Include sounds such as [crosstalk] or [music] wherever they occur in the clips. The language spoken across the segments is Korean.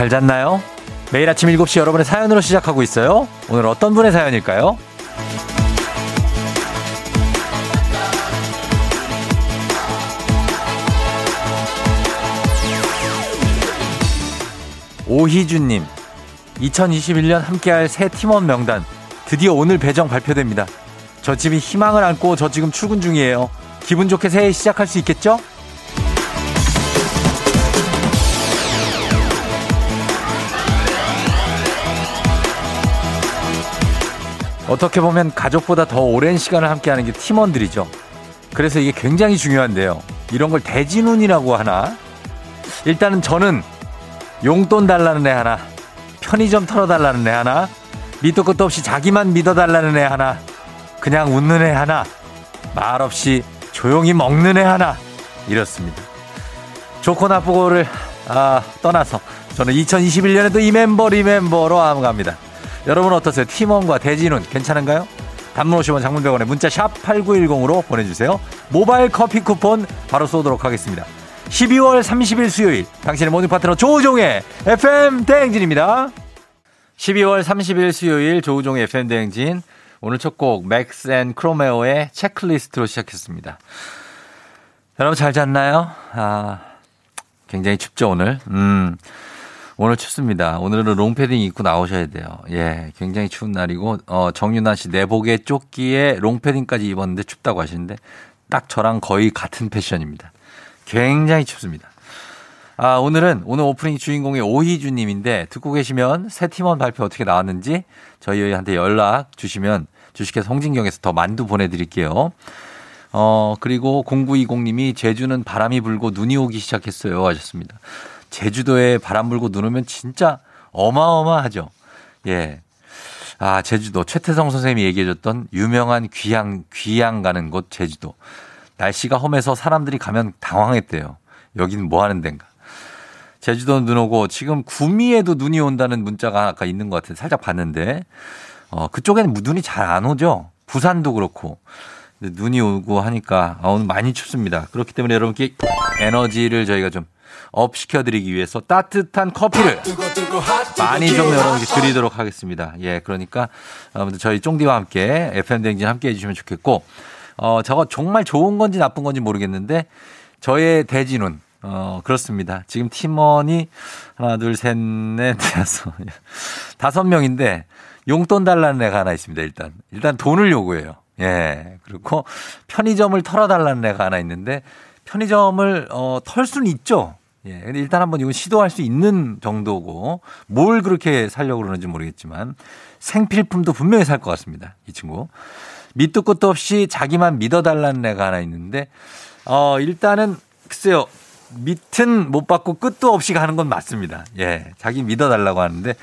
잘 잤나요? 매일 아침 7시 여러분의 사연으로 시작하고 있어요. 오늘 어떤 분의 사연일까요? 오희준님, 2021년 함께할 새 팀원 명단 드디어 오늘 배정 발표됩니다. 저 집이 희망을 안고 저 지금 출근 중이에요. 기분 좋게 새해 시작할 수 있겠죠? 어떻게 보면 가족보다 더 오랜 시간을 함께하는 게 팀원들이죠. 그래서 이게 굉장히 중요한데요. 이런 걸 대진운이라고 하나? 일단은 저는 용돈 달라는 애 하나, 편의점 털어달라는 애 하나, 밑도 끝도 없이 자기만 믿어달라는 애 하나, 그냥 웃는 애 하나, 말 없이 조용히 먹는 애 하나, 이렇습니다. 좋고 나쁘고를 아, 떠나서 저는 2021년에도 이 멤버 리멤버로 갑니다. 여러분 어떠세요? 팀원과 대진운 괜찮은가요? 단문 50원 장문 백원의 문자 샵 8910으로 보내주세요. 모바일 커피 쿠폰 바로 쏘도록 하겠습니다. 12월 30일 수요일 당신의 모든 파트너 조우종의 FM 대행진입니다. 12월 30일 수요일 조우종의 FM 대행진 오늘 첫 곡 맥스 and 크로메오의 Checklist로 시작했습니다. 여러분 잘 잤나요? 아 굉장히 춥죠 오늘. 음. 오늘 춥습니다. 오늘은 롱패딩 입고 나오셔야 돼요. 예, 굉장히 추운 날이고, 어, 정윤아 씨 내복에 조끼에 롱패딩까지 입었는데 춥다고 하시는데, 딱 저랑 거의 같은 패션입니다. 굉장히 춥습니다. 아, 오늘은, 오늘 오프닝 주인공이 오희주 님인데, 듣고 계시면 새 팀원 발표 어떻게 나왔는지 저희한테 연락 주시면 주식회사 홍진경에서 더 만두 보내드릴게요. 어, 그리고 0920 님이 제주는 바람이 불고 눈이 오기 시작했어요. 하셨습니다. 제주도에 바람 불고 눈 오면 진짜 어마어마하죠. 예. 아, 제주도. 최태성 선생님이 얘기해줬던 유명한 귀향, 귀향 가는 곳 제주도. 날씨가 험해서 사람들이 가면 당황했대요. 여기는 뭐 하는 데인가. 제주도는 눈 오고 지금 구미에도 눈이 온다는 문자가 아까 있는 것 같은데 살짝 봤는데 어, 그쪽에는 눈이 잘 안 오죠. 부산도 그렇고. 눈이 오고 하니까 아, 오늘 많이 춥습니다. 그렇기 때문에 여러분께 에너지를 저희가 좀 up 시켜드리기 위해서 따뜻한 커피를 많이 좀 여러분께 드리도록 하겠습니다. 예, 그러니까 여러분들 저희 쫑디와 함께 FM 댕진 함께 해주시면 좋겠고, 어, 저거 정말 좋은 건지 나쁜 건지 모르겠는데, 저의 대진운, 어, 그렇습니다. 지금 팀원이 하나, 둘, 셋, 넷, [laughs] 다섯, 다섯 명인데, 용돈 달라는 애가 하나 있습니다, 일단. 일단 돈을 요구해요. 예. 그리고 편의점을 털어달라는 애가 하나 있는데, 편의점을, 어, 털 수는 있죠. 예. 근데 일단 한번 이건 시도할 수 있는 정도고 뭘 그렇게 살려고 그러는지 모르겠지만 생필품도 분명히 살 것 같습니다. 이 친구. 밑도 끝도 없이 자기만 믿어달라는 애가 하나 있는데 어, 일단은 글쎄요. 밑은 못 받고 끝도 없이 가는 건 맞습니다. 예. 자기 믿어달라고 하는데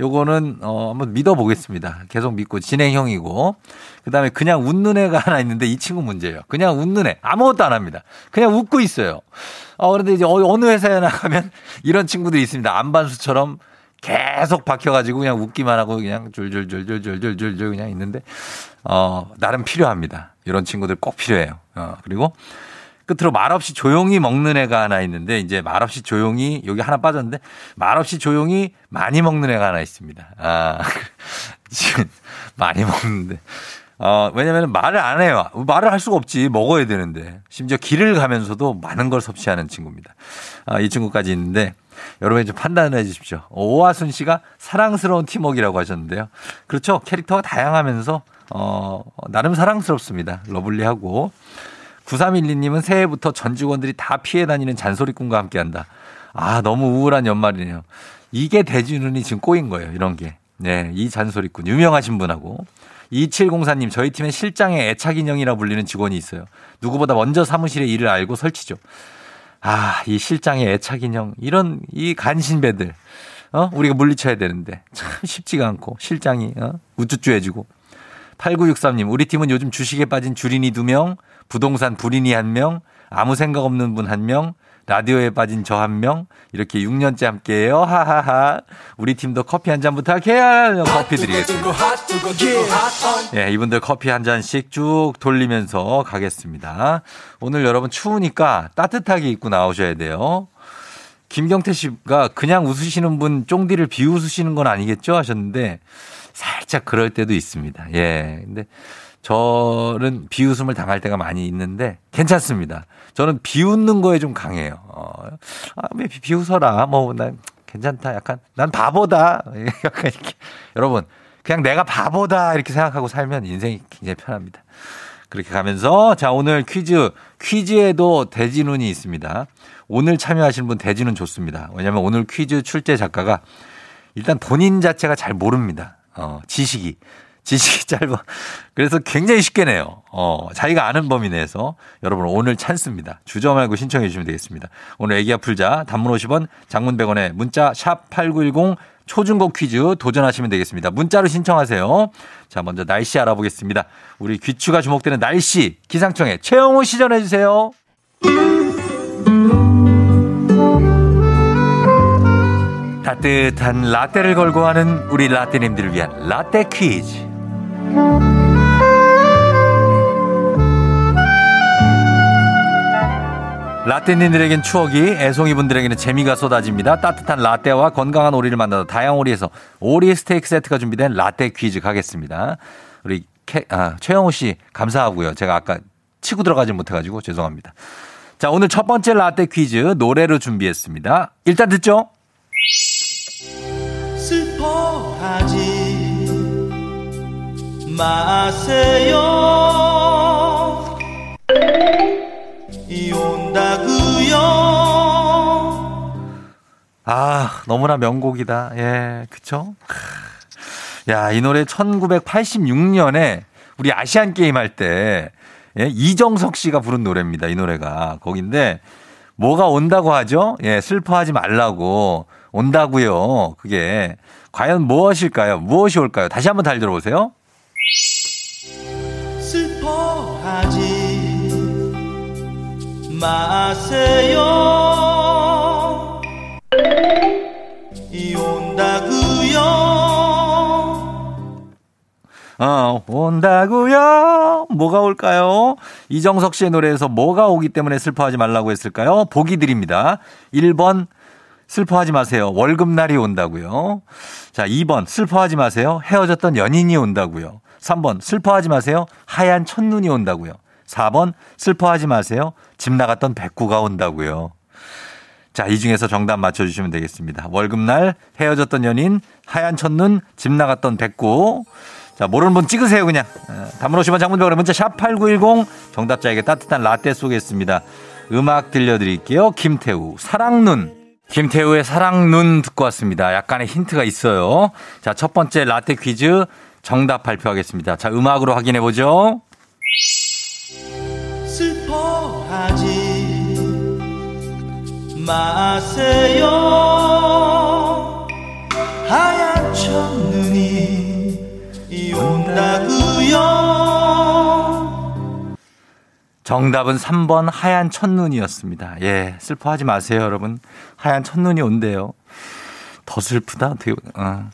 요거는 어 한번 믿어보겠습니다. 계속 믿고 진행형이고 그다음에 그냥 웃는 애가 하나 있는데 이 친구 문제예요. 그냥 웃는 애 아무것도 안 합니다. 그냥 웃고 있어요. 어 그런데 이제 어, 어느 회사에 나가면 [laughs] 이런 친구들이 있습니다. 안반수처럼 계속 박혀가지고 그냥 웃기만 하고 그냥 줄줄줄줄줄줄줄 그냥 있는데 어 나름 필요합니다. 이런 친구들 꼭 필요해요. 어 그리고 끝으로 말없이 조용히 먹는 애가 하나 있는데 이제 말없이 조용히 여기 하나 빠졌는데 말없이 조용히 많이 먹는 애가 하나 있습니다. 아, [laughs] 지금 많이 먹는데. 어, 왜냐면 말을 안 해요. 말을 할 수가 없지. 먹어야 되는데. 심지어 길을 가면서도 많은 걸 섭취하는 친구입니다. 아, 이 친구까지 있는데 여러분이 좀 판단을 해 주십시오. 오하순 씨가 사랑스러운 팀워크라고 하셨는데요. 그렇죠. 캐릭터가 다양하면서 어, 나름 사랑스럽습니다. lovely하고. 9312님은 새해부터 전 직원들이 다 피해 다니는 잔소리꾼과 함께 한다. 아, 너무 우울한 연말이네요. 이게 대진운이 지금 꼬인 거예요. 이런 게. 네, 이 잔소리꾼. 유명하신 분하고. 2704님, 저희 팀엔 실장의 애착 인형이라 불리는 직원이 있어요. 누구보다 먼저 사무실에 일을 알고 설치죠. 아, 이 실장의 애착 인형. 이런, 이 간신배들. 어? 우리가 물리쳐야 되는데. 참 쉽지가 않고. 실장이, 어? 우쭈쭈 해주고. 8963님, 우리 팀은 요즘 주식에 빠진 주린이 2명, 부동산 불인이 한 명, 아무 생각 없는 분 한 명, 라디오에 빠진 저 한 명, 이렇게 6년째 함께해요. 하하하. 우리 팀도 커피 한 잔 부탁해요. 커피 드리겠습니다. 예, 이분들 커피 한 잔씩 쭉 돌리면서 가겠습니다. 오늘 여러분 추우니까 따뜻하게 입고 나오셔야 돼요. 김경태 씨가 그냥 웃으시는 분 쫑디를 비웃으시는 건 아니겠죠? 하셨는데 살짝 그럴 때도 있습니다. 예. 근데 저는 비웃음을 당할 때가 많이 있는데 괜찮습니다. 저는 비웃는 거에 좀 강해요. 어, 아, 왜 비웃어라. 뭐, 난 괜찮다. 약간, 난 바보다. [laughs] 약간 이렇게. 여러분, 그냥 내가 바보다. 이렇게 생각하고 살면 인생이 굉장히 편합니다. 그렇게 가면서, 자, 오늘 퀴즈, 퀴즈에도 대진운이 있습니다. 오늘 참여하신 분 대진운 좋습니다. 왜냐면 오늘 퀴즈 출제 작가가 일단 본인 자체가 잘 모릅니다. 어, 지식이. 지식이 [laughs] 짧아. 그래서 굉장히 쉽게 내요. 어, 자기가 아는 범위 내에서 여러분 오늘 찬스입니다. 주저 말고 신청해 주시면 되겠습니다. 오늘 애기야 풀자 단문 50원 장문 100원에 문자 샵 8910 초중고 퀴즈 도전하시면 되겠습니다. 문자로 신청하세요. 자, 먼저 날씨 알아보겠습니다. 우리 귀추가 주목되는 날씨 기상청에 최영호 시 전해 주세요. 따뜻한 라떼를 걸고 하는 우리 라떼님들을 위한 라떼 퀴즈. 라떼님들에겐 추억이, 애송이분들에게는 재미가 쏟아집니다. 따뜻한 라떼와 건강한 오리를 만나다 다양 오리에서 오리 스테이크 세트가 준비된 라떼 퀴즈 가겠습니다. 우리 캐, 아, 최영호 씨 감사하고요. 제가 아까 치고 들어가지 못해가지고 죄송합니다. 자, 오늘 첫 번째 라떼 퀴즈 노래로 준비했습니다. 일단 듣죠. 슬퍼하지 마세요. 온다구요. 아, 너무나 명곡이다. 예, 그쵸? 야, 이 노래 1986년에 우리 아시안 게임 할 때, 예, 이정석 씨가 부른 노래입니다. 이 노래가. 거긴데, 뭐가 온다고 하죠? 예, 슬퍼하지 말라고. 온다고요. 그게. 과연 무엇일까요? 무엇이 올까요? 다시 한번 달 들어보세요. 마세요. 이 온다구요. 어, 온다구요. 뭐가 올까요? 이정석 씨의 노래에서 뭐가 오기 때문에 슬퍼하지 말라고 했을까요? 보기 드립니다. 1번 슬퍼하지 마세요. 월급날이 온다고요. 자, 2번 슬퍼하지 마세요. 헤어졌던 연인이 온다고요. 3번 슬퍼하지 마세요. 하얀 첫눈이 온다고요. 4번 슬퍼하지 마세요. 집 나갔던 백구가 온다고요. 자, 이 중에서 정답 맞춰주시면 되겠습니다. 월급날, 헤어졌던 연인, 하얀 첫눈, 집 나갔던 백구. 자, 모르는 분 찍으세요, 그냥. 담으로 오시면 장문병원에 문자 샵8910 정답자에게 따뜻한 라떼 쏘겠습니다. 음악 들려드릴게요. 김태우, 사랑눈. 김태우의 사랑눈 듣고 왔습니다. 약간의 힌트가 있어요. 자, 첫 번째 라떼 퀴즈 정답 발표하겠습니다. 자, 음악으로 확인해 보죠. 슬퍼하지 마세요. 하얀 첫눈이 온다구요. 정답은 3번 하얀 첫눈이었습니다. 예, 슬퍼하지 마세요, 여러분. 하얀 첫눈이 온대요. 더 슬프다. 되게, 어.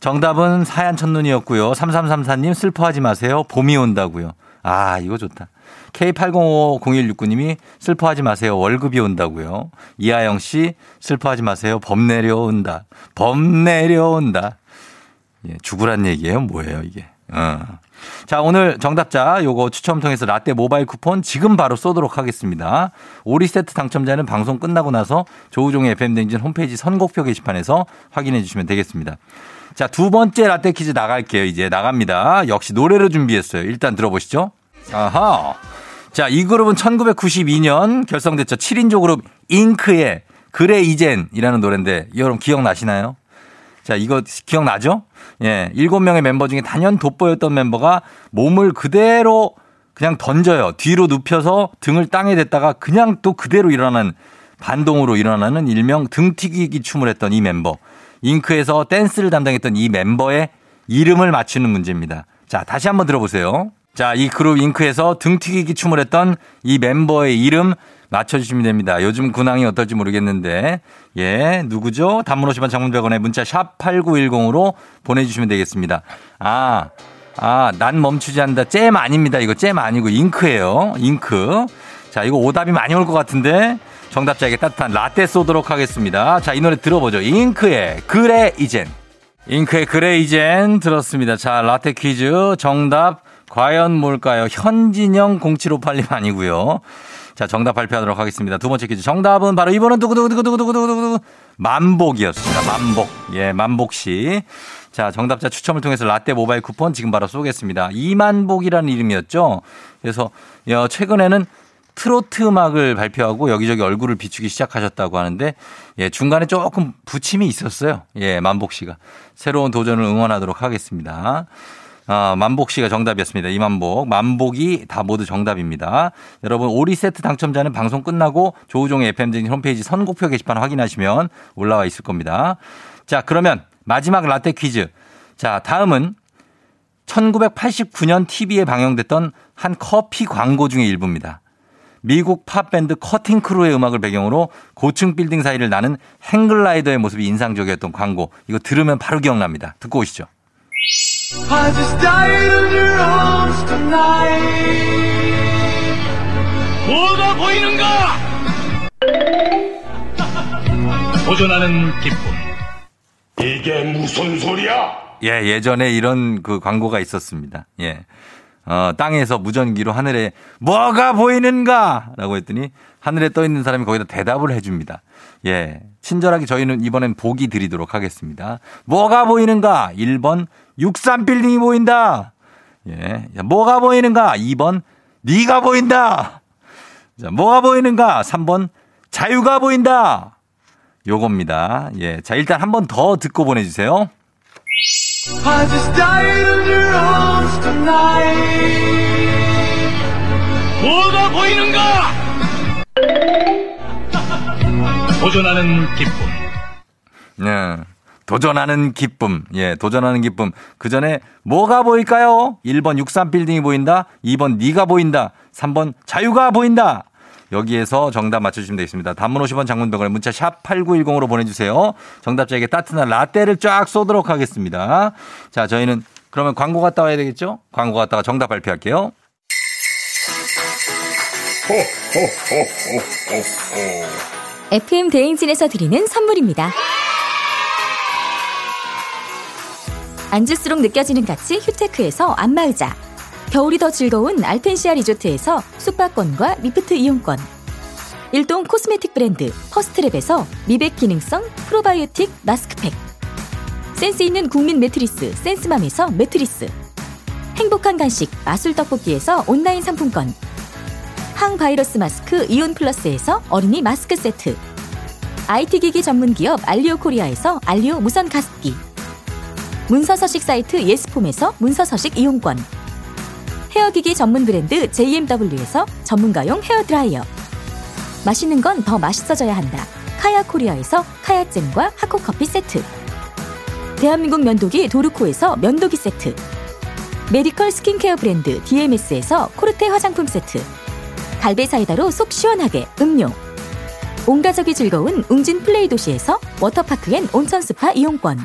정답은 하얀 첫눈이었고요. 3334님 슬퍼하지 마세요. 봄이 온다고요. 아, 이거 좋다. K80500169님이 슬퍼하지 마세요. 월급이 온다고요. 이하영 씨 슬퍼하지 마세요. 범 내려온다. 범 내려온다. 예, 죽으란 얘기예요. 뭐예요, 이게. 어. 자, 오늘 정답자 요거 추첨 통해서 라떼 모바일 쿠폰 지금 바로 쏘도록 하겠습니다. 오리 세트 당첨자는 방송 끝나고 나서 조우종의 FM댕진 홈페이지 선곡표 게시판에서 확인해 주시면 되겠습니다. 자, 두 번째 라떼 퀴즈 나갈게요. 이제 나갑니다. 역시 노래를 준비했어요. 일단 들어보시죠. 아하. 자, 이 그룹은 1992년 결성됐죠. 7인조 그룹 잉크의 그래 이젠이라는 노래인데 여러분 기억나시나요? 자, 이거 기억나죠? 예, 일곱 명의 멤버 중에 단연 돋보였던 멤버가 몸을 그대로 그냥 던져요. 뒤로 눕혀서 등을 땅에 댔다가 그냥 또 그대로 일어나는 반동으로 일어나는 일명 등튀기기 춤을 했던 이 멤버. 잉크에서 댄스를 담당했던 이 멤버의 이름을 맞추는 문제입니다. 자, 다시 한번 들어보세요. 자, 이 그룹 잉크에서 등튀기기 춤을 했던 이 멤버의 이름 맞춰주시면 됩니다. 요즘 근황이 어떨지 모르겠는데, 예, 누구죠? 단문 50원 장문백원에 문자 샵 8910으로 보내주시면 되겠습니다. 아, 아, 난 멈추지 않는다. 잼 아닙니다. 이거 잼 아니고 잉크예요. 잉크. 자, 이거 오답이 많이 올 것 같은데, 정답자에게 따뜻한 라떼 쏘도록 하겠습니다. 자, 이 노래 들어보죠. 잉크의 그래 이젠. 잉크의 그래 이젠 들었습니다. 자, 라떼 퀴즈 정답 과연 뭘까요? 현진영 0758님 아니고요. 자, 정답 발표하도록 하겠습니다. 두 번째 퀴즈. 정답은 바로 이번은 두구두구두구두구두구두구 만복이었습니다. 만복. 예, 만복 씨. 자, 정답자 추첨을 통해서 라떼 모바일 쿠폰 지금 바로 쏘겠습니다. 이만복이라는 이름이었죠. 그래서 최근에는 트로트 음악을 발표하고 여기저기 얼굴을 비추기 시작하셨다고 하는데 예, 중간에 조금 부침이 있었어요. 예, 만복 씨가. 새로운 도전을 응원하도록 하겠습니다. 아, 만복 씨가 정답이었습니다. 이만복. 만복이 다 모두 정답입니다. 여러분, 오리 세트 당첨자는 방송 끝나고 조우종의 FM등 홈페이지 선곡표 게시판 확인하시면 올라와 있을 겁니다. 자, 그러면 마지막 라떼 퀴즈. 자, 다음은 1989년 TV에 방영됐던 한 커피 광고 중의 일부입니다. 미국 팝밴드 커팅 크루의 음악을 배경으로 고층 빌딩 사이를 나는 행글라이더의 모습이 인상적이었던 광고. 이거 들으면 바로 기억납니다. 듣고 오시죠. 뭐가 보이는가? 도전하는 기쁨. 이게 무슨 소리야? 예, 예전에 이런 그 광고가 있었습니다. 예. 어, 땅에서 무전기로 하늘에 뭐가 보이는가? 라고 했더니 하늘에 떠 있는 사람이 거기다 대답을 해줍니다. 예. 친절하게 저희는 이번엔 보기 드리도록 하겠습니다. 뭐가 보이는가? 1번 63빌딩이 보인다. 예. 뭐가 보이는가? 2번 네가 보인다. 자, 뭐가 보이는가? 3번 자유가 보인다. 요겁니다. 예. 자, 일단 한 번 더 듣고 보내주세요. 뭐가 보이는가? [laughs] 도전하는 기쁨. 네. 도전하는 기쁨. 예, 도전하는 기쁨. 그 전에 뭐가 보일까요? 1번 63빌딩이 보인다. 2번 네가 보인다. 3번 자유가 보인다. 여기에서 정답 맞춰주시면 되겠습니다. 단문 50원 장문병을 문자 샵 8910으로 보내주세요. 정답자에게 따뜻한 라떼를 쫙 쏘도록 하겠습니다. 자, 저희는 그러면 광고 갔다 와야 되겠죠? 광고 갔다가 정답 발표할게요. FM 대행진에서 드리는 선물입니다. 앉을수록 느껴지는 가치 휴테크에서 안마의자 겨울이 더 즐거운 알펜시아 리조트에서 숙박권과 리프트 이용권. 일동 코스메틱 브랜드 퍼스트랩에서 미백 기능성 프로바이오틱 마스크팩. 센스 있는 국민 매트리스 센스맘에서 매트리스. 행복한 간식 마술 떡볶이에서 온라인 상품권. 항바이러스 마스크 이온 플러스에서 어린이 마스크 세트. IT 기기 전문 기업 알리오 코리아에서 알리오 무선 가습기. 문서 서식 사이트 예스폼에서 문서 서식 이용권. 헤어기기 전문 브랜드 JMW에서 전문가용 헤어드라이어. 맛있는 건 더 맛있어져야 한다. 카야 코리아에서 카야잼과 하코커피 세트. 대한민국 면도기 도르코에서 면도기 세트. 메디컬 스킨케어 브랜드 DMS에서 코르테 화장품 세트. 갈베 사이다로 속 시원하게 음료. 온 가족이 즐거운 웅진 플레이 도시에서 워터파크 and 온천 스파 이용권.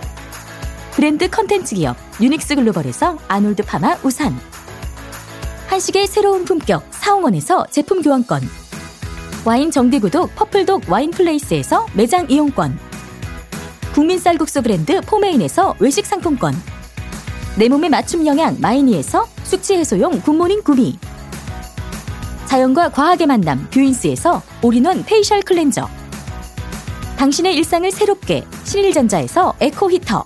브랜드 컨텐츠 기업 유닉스 글로벌에서 아놀드 파마 우산. 한식의 새로운 품격 사홍원에서 제품 교환권. 와인 정기구독 퍼플독 와인플레이스에서 매장 이용권. 국민 쌀국수 브랜드 포메인에서 외식 상품권. 내 몸에 맞춤 영양 마이니에서 숙취 해소용 굿모닝 구미. 자연과 과학의 만남 뷰인스에서 all-in-one facial cleanser. 당신의 일상을 새롭게 신일전자에서 에코 히터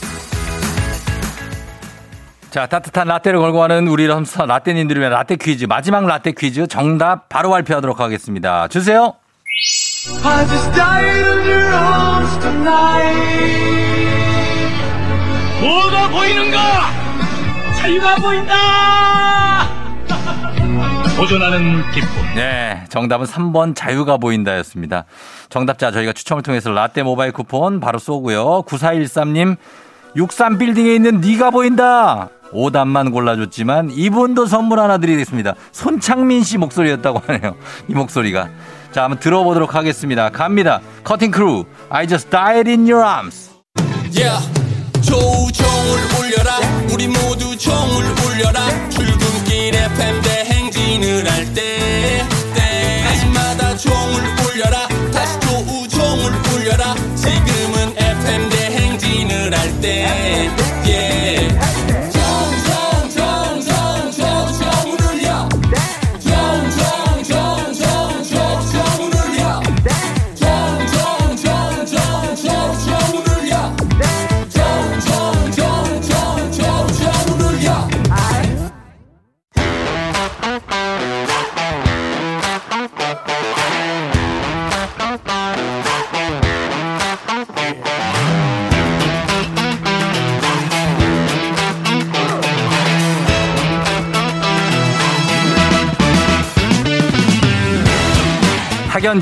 자, 따뜻한 라떼를 걸고 가는 우리 럼스터 라떼님들을 위한 라떼 퀴즈. 마지막 라떼 퀴즈 정답 바로 발표하도록 하겠습니다. 주세요. 뭐가 보이는가? 자유가 보인다! [laughs] 도전하는 기쁨. 네, 정답은 3번 자유가 보인다였습니다. 정답자 저희가 추첨을 통해서 라떼 모바일 쿠폰 바로 쏘고요. 9413님 63빌딩에 있는 네가 보인다. 오답만 골라줬지만 이분도 선물 하나 드리겠습니다. 손창민 씨 목소리였다고 하네요. 이 목소리가. 자, 한번 들어보도록 하겠습니다. 갑니다. 커팅 크루. I just died in your arms. Yeah. 조우종을 울려라 우리 모두 종을 울려라 출근길 FM 대행진을 할 때 때마다 종을 울려라 다시 조우종을 울려라 지금은 FM 대행진을 할때 yeah.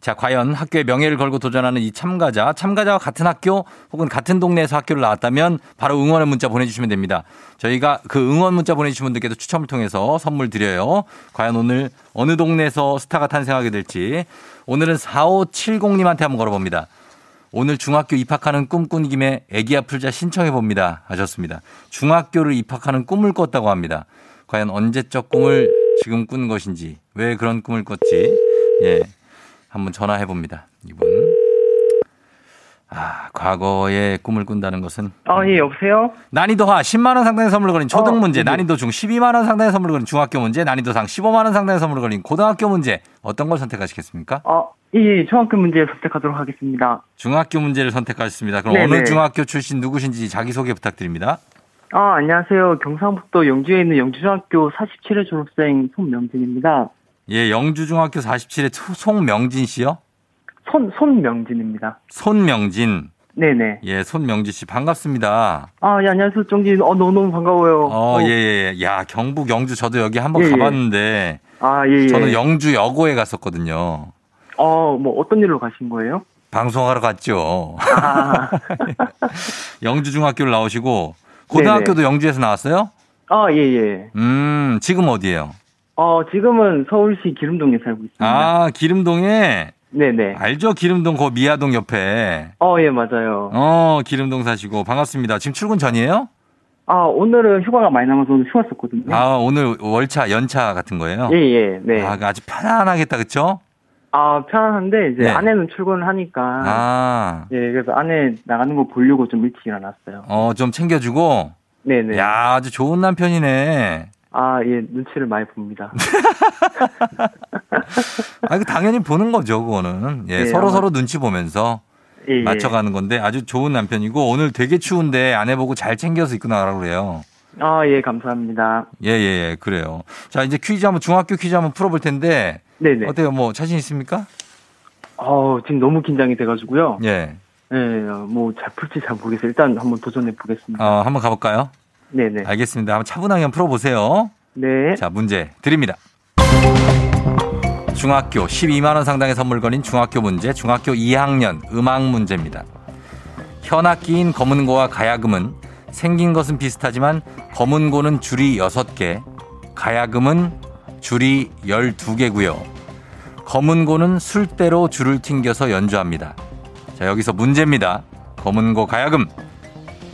자, 과연 학교의 명예를 걸고 도전하는 이 참가자, 참가자와 같은 학교 혹은 같은 동네에서 학교를 나왔다면 바로 응원의 문자 보내주시면 됩니다. 저희가 그 응원 문자 보내주신 분들께도 추첨을 통해서 선물 드려요. 과연 오늘 어느 동네에서 스타가 탄생하게 될지. 오늘은 4570님한테 한번 걸어봅니다. 오늘 중학교 입학하는 꿈꾼 김에 애기야 풀자 신청해 봅니다. 하셨습니다. 중학교를 입학하는 꿈을 꿨다고 합니다. 과연 언제적 꿈을 지금 꾼 것인지, 왜 그런 꿈을 꿨지? 예. 한번 전화해 봅니다. 이분. 아, 과거의 꿈을 꾼다는 것은 아, 예, 여보세요? 난이도 하 10만 원 상당의 선물을 걸린 초등 어, 문제, 네. 난이도 중 12만 원 상당의 선물을 걸린 중학교 문제, 난이도 상 15만 원 상당의 선물을 걸린 고등학교 문제. 어떤 걸 선택하시겠습니까? 아, 예, 예, 중학교 문제 선택하도록 하겠습니다. 중학교 문제를 선택하셨습니다. 그럼 네네. 어느 중학교 출신 누구신지 자기 소개 부탁드립니다. 아, 안녕하세요. 경상북도 영주에 있는 영주중학교 47회 졸업생 손명진입니다. 예, 영주중학교 47의 송명진 씨요? 손, 손명진입니다. 손명진. 네네. 예, 손명진 씨 반갑습니다. 아, 예, 안녕하세요. 정진. 어, 너무너무 반가워요. 어, 예, 예, 예. 야, 경북 영주 저도 여기 한번 예, 예. 가봤는데 아, 예, 예. 저는 영주 여고에 갔었거든요. 어, 뭐, 어떤 일로 가신 거예요? 방송하러 갔죠. 아, [laughs] 영주 중학교를 나오시고 고등학교도 영주에서 나왔어요? 아, 예, 예. 음, 지금 어디예요? 어, 지금은 서울시 기름동에 살고 있습니다. 아, 기름동에 네네. 알죠? 기름동 그 미아동 옆에. 어, 예, 맞아요. 어, 기름동 사시고 반갑습니다. 지금 출근 전이에요? 아, 오늘은 휴가가 많이 남아서 오늘 휴가 썼거든요. 아, 오늘 월차, 연차 같은 거예요? 예, 예, 네. 아, 아주 편안하겠다, 그쵸? 아, 편한데, 이제 네. 아내는 출근을 하니까. 아, 예, 그래서 아내 나가는 거 보려고 좀 일찍 일어났어요. 어, 좀 챙겨주고. 네네. 야, 아주 좋은 남편이네. 아, 예, 눈치를 많이 봅니다. [laughs] 아, 그 당연히 보는 거죠, 그거는. 예, 예, 서로 서로 눈치 보면서 예, 예. 맞춰가는 건데 아주 좋은 남편이고 오늘 되게 추운데 아내 보고 잘 챙겨서 입고 나가라고 그래요. 아, 예, 감사합니다. 예, 예, 예, 그래요. 자, 이제 퀴즈 한번, 중학교 퀴즈 한번 풀어볼 텐데. 네네. 어때요? 뭐, 자신 있습니까? 어, 지금 너무 긴장이 돼가지고요. 예. 예, 뭐, 잘 풀지 잘 모르겠어요. 일단 한번 도전해 보겠습니다. 어, 한번 가볼까요? 네네. 알겠습니다. 한번 차분하게 한번 풀어보세요. 네. 자, 문제 드립니다. 중학교 12만 원 상당의 선물 걸린 중학교 문제, 중학교 2학년 음악 문제입니다. 현악기인 검은고와 가야금은 생긴 것은 비슷하지만 검은고는 줄이 6개, 가야금은 줄이 12개고요. 검은고는 술대로 줄을 튕겨서 연주합니다. 자, 여기서 문제입니다. 검은고 가야금.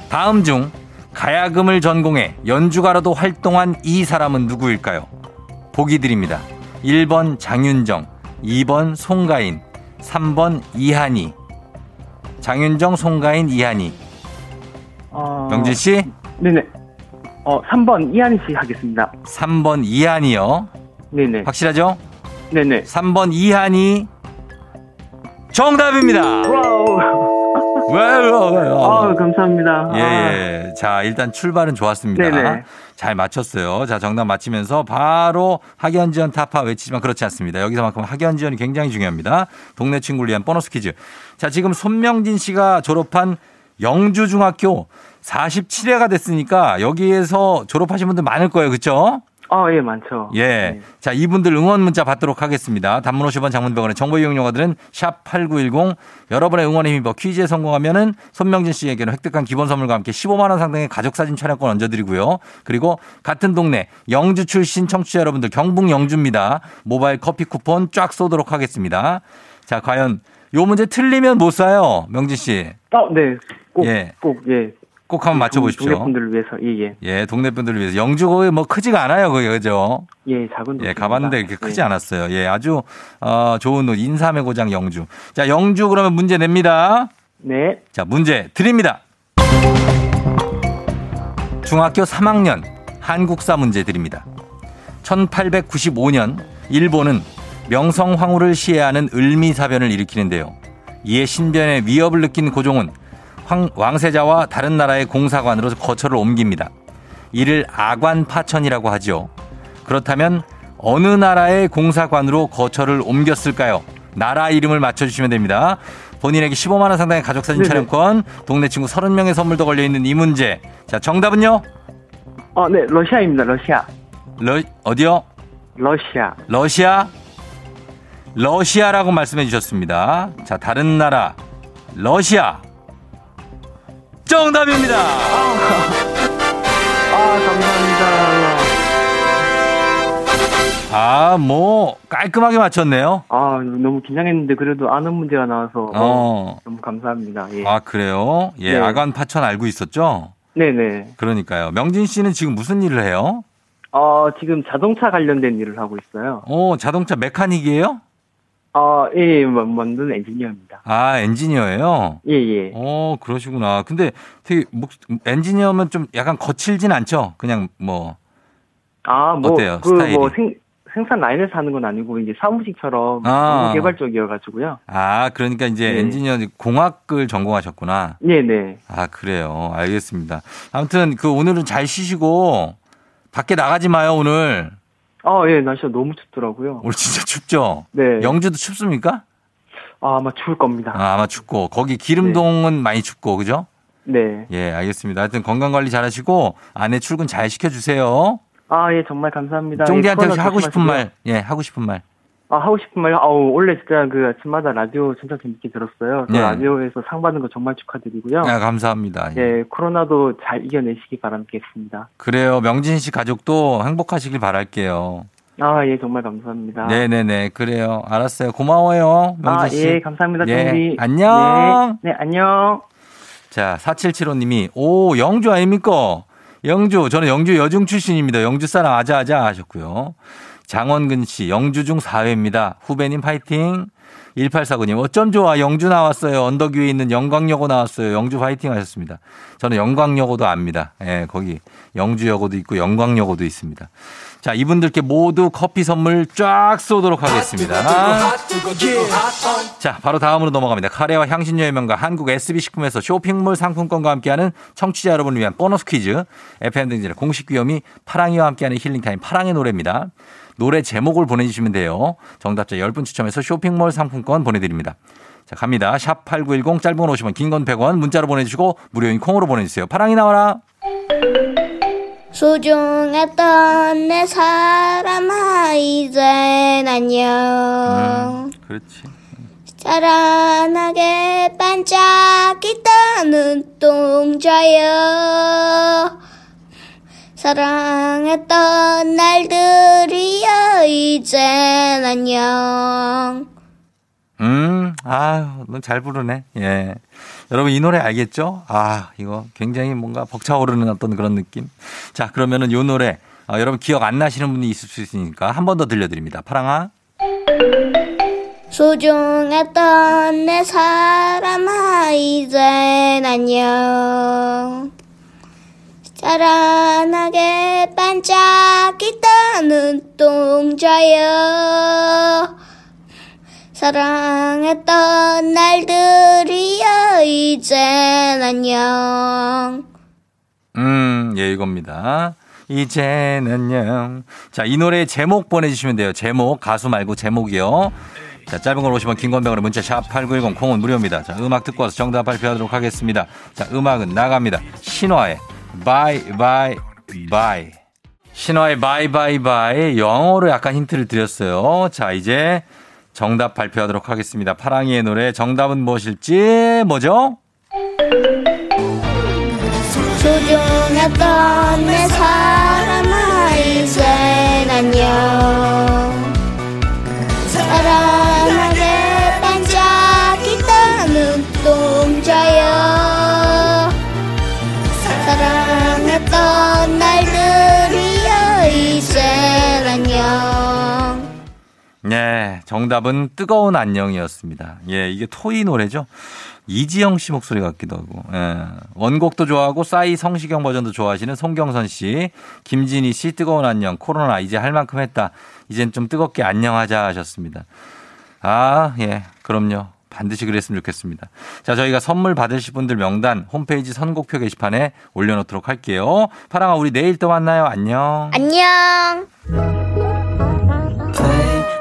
다음 중 가야금을 전공해 연주가로도 활동한 이 사람은 누구일까요? 보기 드립니다. 1번 장윤정, 2번 송가인, 3번 이한이. 장윤정, 송가인, 이한이. 어, 명진 씨, 네네. 어, 3번 이한희 씨 하겠습니다. 3번 이한이요. 네네. 확실하죠? 네네. 3번 이한이. 정답입니다. Wow. Wow. 아, 감사합니다. 예, 아, 예. 자, 일단 출발은 좋았습니다. 네네. 잘 맞췄어요. 자, 정답 맞히면서 바로 학연지원 타파 외치지만 그렇지 않습니다. 여기서만큼 학연지원이 굉장히 중요합니다. 동네 친구를 위한 보너스 퀴즈. 자, 지금 손명진 씨가 졸업한 영주중학교 47회가 됐으니까 여기에서 졸업하신 분들 많을 거예요. 그렇죠? 아, 예, 많죠. 예. 네. 자, 이분들 응원 문자 받도록 하겠습니다. 단문 50원 장문병원의 정보 이용료가들은 샵8910 여러분의 응원에 힘입어 퀴즈에 성공하면은 손명진 씨에게는 획득한 기본 선물과 함께 15만 원 상당의 가족 사진 촬영권 얹어 드리고요. 그리고 같은 동네 영주 출신 청취자 여러분들 경북 영주입니다. 모바일 커피 쿠폰 쫙 쏘도록 하겠습니다. 자, 과연 요 문제 틀리면 못 사요. 명진 씨. 어, 네. 꼭, 예. 꼭, 예. 꼭 한번 맞춰 보십시오. 동네 분들을 위해서, 예, 예. 예, 동네 분들을 위해서 영주 거기 뭐 크지가 않아요. 거기 그죠? 예, 작은 예. 가봤는데 이렇게 크지 예. 않았어요. 예, 아주 어, 좋은 옷 인삼의 고장 영주. 자, 영주 그러면 문제 냅니다. 네. 자, 문제 드립니다. 중학교 3학년 한국사 문제 드립니다. 1895년 일본은 명성황후를 시해하는 을미사변을 일으키는데요. 이에 신변의 위협을 느낀 고종은 황- 왕세자와 다른 나라의 공사관으로 거처를 옮깁니다. 이를 아관파천이라고 하죠. 그렇다면 어느 나라의 공사관으로 거처를 옮겼을까요? 나라 이름을 맞춰주시면 됩니다. 본인에게 15만 원 상당의 가족 사진 네네. 촬영권, 동네 친구 30명의 선물도 걸려 있는 이 문제. 자, 정답은요? 어, 네, 러시아입니다, 러시아. 러, 어디요? 러시아. 러시아? 러시아라고 말씀해 주셨습니다. 자, 다른 나라. 러시아. 정답입니다. 아, 감사합니다. 아, 뭐, 깔끔하게 맞췄네요. 아, 너무 긴장했는데 그래도 아는 문제가 나와서 어. 너무 감사합니다. 예. 아, 그래요? 예, 네. 아간 파천 알고 있었죠? 네네. 그러니까요. 명진 씨는 지금 무슨 일을 해요? 어, 지금 자동차 관련된 일을 하고 있어요. 어, 자동차 메카닉이에요? 어, 예, 예, 만- 만드는 엔지니어입니다. 아, 엔지니어예요? 예, 예. 어, 그러시구나. 근데 되게 목, 엔지니어면 좀 약간 거칠진 않죠? 그냥 뭐, 아, 뭐, 어때요, 그, 뭐, 스타일이? 생, 생산 라인에서 하는 건 아니고, 이제 사무직처럼 아. 너무 개발적이어 가지고요. 아, 그러니까 이제 네. 엔지니어 공학을 전공하셨구나. 네 네. 아, 그래요. 알겠습니다. 아무튼 그 오늘은 잘 쉬시고 밖에 나가지 마요, 오늘. 아, 예, 날씨가 너무 춥더라고요. 오늘 진짜 춥죠? 네. 영주도 춥습니까? 아, 아마 추울 겁니다. 아, 아마 춥고. 거기 기름동은 많이 춥고, 그죠? 네. 예, 알겠습니다. 하여튼 건강 관리 잘 하시고 아내 출근 잘 시켜주세요. 아, 예, 정말 감사합니다. 쫑디한테 예, 하고 싶은 말. 예, 하고 싶은 말. 아, 하고 싶은 말, 아우, 원래 진짜 그 아침마다 라디오 진짜 재밌게 들었어요. 그 네. 라디오에서 상 받는 거 정말 축하드리고요. 아, 감사합니다. 예. 예, 코로나도 잘 이겨내시기 바라겠습니다. 그래요. 명진 씨 가족도 행복하시길 바랄게요. 아, 예, 정말 감사합니다. 네네네. 그래요. 알았어요. 고마워요. 명진 아, 씨. 예, 감사합니다, 예. 안녕. 네, 네, 안녕. 자, 4775님이, 오, 영주 아닙니까? 영주, 저는 영주 여중 출신입니다. 영주 사람 아자아자 하셨고요. 장원근 씨, 영주 중 4회입니다. 후배님 파이팅. 1849님, 어쩜 좋아. 영주 나왔어요. 언덕 위에 있는 영광여고 나왔어요. 영주 파이팅 하셨습니다. 저는 영광여고도 압니다. 예, 거기 영주여고도 있고 영광여고도 있습니다. 자, 이분들께 모두 커피 선물 쫙 쏘도록 하겠습니다. 자, 바로 다음으로 넘어갑니다. 카레와 향신료의 명가 한국 SB식품에서 쇼핑몰 상품권과 함께하는 청취자 여러분을 위한 보너스 퀴즈. FM등진의 공식 귀염이 파랑이와 함께하는 힐링타임 파랑의 노래입니다. 노래 제목을 보내주시면 돼요. 정답자 10분 추첨해서 쇼핑몰 상품권 보내드립니다. 자, 갑니다. 샵 8910 짧은 건 50원, 긴 건 100원 문자로 보내주시고 무료인 콩으로 보내주세요. 파랑이 나와라. 소중했던 내 사람아 이젠 안녕 그렇지. 자라나게 반짝이던 눈동자여 사랑했던 날들이여 이젠 안녕 음, 아유, 너잘 부르네. 예. 여러분 이 노래 알겠죠? 아, 이거 굉장히 뭔가 벅차오르는 어떤 그런 느낌. 자, 그러면은 요 노래 아, 여러분 기억 안 나시는 분이 있을 수 있으니까 한 번 더 들려드립니다. 파랑아. 소중했던 내 사람아 이젠 안녕 자라나게 반짝이던 눈동자여 사랑했던 날들이여 이젠 안녕 음, 예, 이겁니다. 이제는요. 자, 이 노래 제목 보내주시면 돼요. 제목, 가수 말고 제목이요. 자, 짧은 걸 오시면 긴 건병으로 문자 샵 8910 콩은 무료입니다. 자, 음악 듣고 와서 정답 발표하도록 하겠습니다. 자, 음악은 나갑니다. 신화의 Bye Bye Bye. 신화의 Bye Bye Bye 영어로 약간 힌트를 드렸어요. 자, 이제 정답 발표하도록 하겠습니다. 파랑이의 노래 정답은 무엇일지 뭐죠? 소중했던 내 사람아 이젠 안녕 네, 정답은 뜨거운 안녕이었습니다. 예, 이게 토이 노래죠. 이지영 씨 목소리 같기도 하고, 예. 원곡도 좋아하고, 싸이 성시경 버전도 좋아하시는 송경선 씨, 김진희 씨, 뜨거운 안녕, 코로나 이제 할 만큼 했다. 이젠 좀 뜨겁게 안녕하자 하셨습니다. 아, 예, 그럼요. 반드시 그랬으면 좋겠습니다. 자, 저희가 선물 받으실 분들 명단 홈페이지 선곡표 게시판에 올려놓도록 할게요. 파랑아, 우리 내일 또 만나요. 안녕. 안녕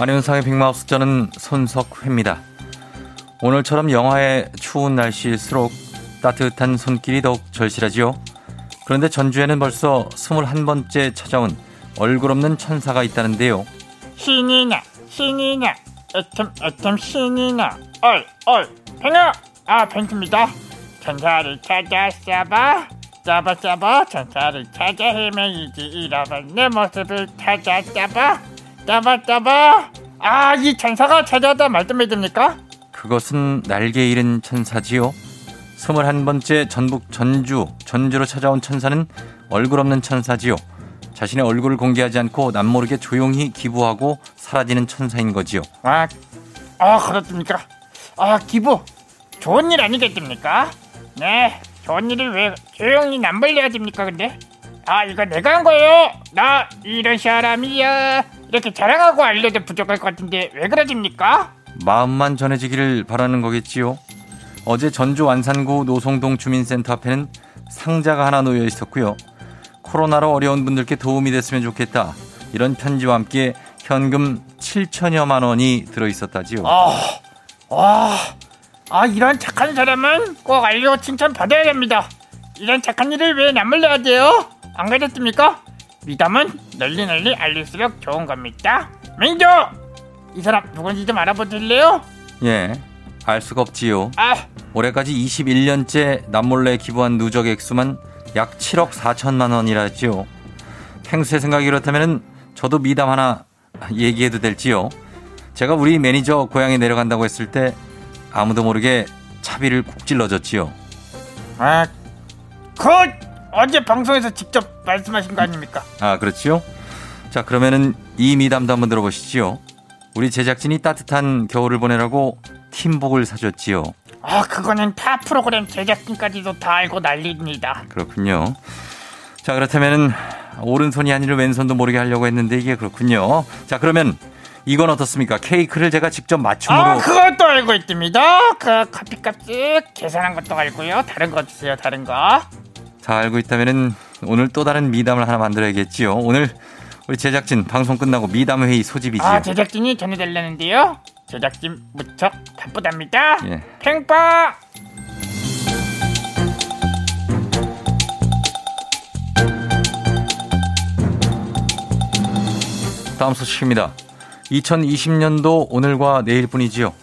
안현상의 빅마우스 저는 손석회입니다. 오늘처럼 영하의 추운 날씨일수록 따뜻한 손길이 더욱 절실하지요. 그런데 전주에는 벌써 21번째 찾아온 얼굴 없는 천사가 있다는데요. 신이 나 신이 나 애템 애템 신이 나얼얼 팽아 아 팽입니다 천사를 찾아 잡아 잡아 잡아 천사를 찾아 헤매이지 잃어버린 내 모습을 찾아 잡아 잡아 아이 천사가 찾아다 말씀해 됩니까? 그것은 날개 잃은 천사지요. 21번째 전북 전주, 전주로 찾아온 천사는 얼굴 없는 천사지요. 자신의 얼굴을 공개하지 않고 남모르게 조용히 기부하고 사라지는 천사인 거지요. 아, 아 그렇습니까? 아 기부 좋은 일 아니겠습니까? 네, 좋은 일을 왜 조용히 남벌려야 됩니까? 근데 아 이거 내가 한 거예요. 나 이런 사람이야. 이렇게 자랑하고 알려도 부족할 것 같은데 왜 그러십니까? 마음만 전해지기를 바라는 거겠지요. 어제 전주 완산구 노송동 주민센터 앞에는 상자가 하나 놓여 있었고요. 코로나로 어려운 분들께 도움이 됐으면 좋겠다. 이런 편지와 함께 현금 7천여만 원이 들어 있었다지요. 아, 와, 아 이런 착한 사람은 꼭 알려 칭찬 받아야 됩니다. 이런 착한 일을 왜 남을 내야 돼요? 안 그랬습니까? 미담은 널리 널리 알릴수록 좋은 겁니다. 민조, 이 사람 누군지 좀 알아보실래요? 예. 알 수가 없지요. 아, 올해까지 21년째 남몰래 기부한 누적 액수만 약 7억 4천만 원이라지요. 평소의 생각이 그렇다면 저도 미담 하나 얘기해도 될지요. 제가 우리 매니저 고향에 내려간다고 했을 때 아무도 모르게 차비를 꾹 찔러줬지요. 아, 그 어제 방송에서 직접 말씀하신 거 아닙니까? 아, 그렇지요? 자, 그러면은 이 미담도 한번 들어보시지요. 우리 제작진이 따뜻한 겨울을 보내라고 팀복을 사줬지요. 아, 그거는 타 프로그램 제작진까지도 다 알고 난리입니다. 그렇군요. 자, 그렇다면은 오른손이 아니라 왼손도 모르게 하려고 했는데 이게 그렇군요. 자, 그러면 이건 어떻습니까? 케이크를 제가 직접 맞춤으로 아 그것도 알고 있습니다. 그 커피값을 계산한 것도 알고요. 다른 거 주세요. 다른 거. 다 알고 있다면은 오늘 또 다른 미담을 하나 만들어야겠지요. 오늘 우리 제작진 방송 끝나고 미담 회의 소집이지요. 아 제작진이 전해달라는데요. 제작진 무척 바쁘답니다. 예. 팽빠. 다음 소식입니다. 2020년도 오늘과 내일뿐이지요.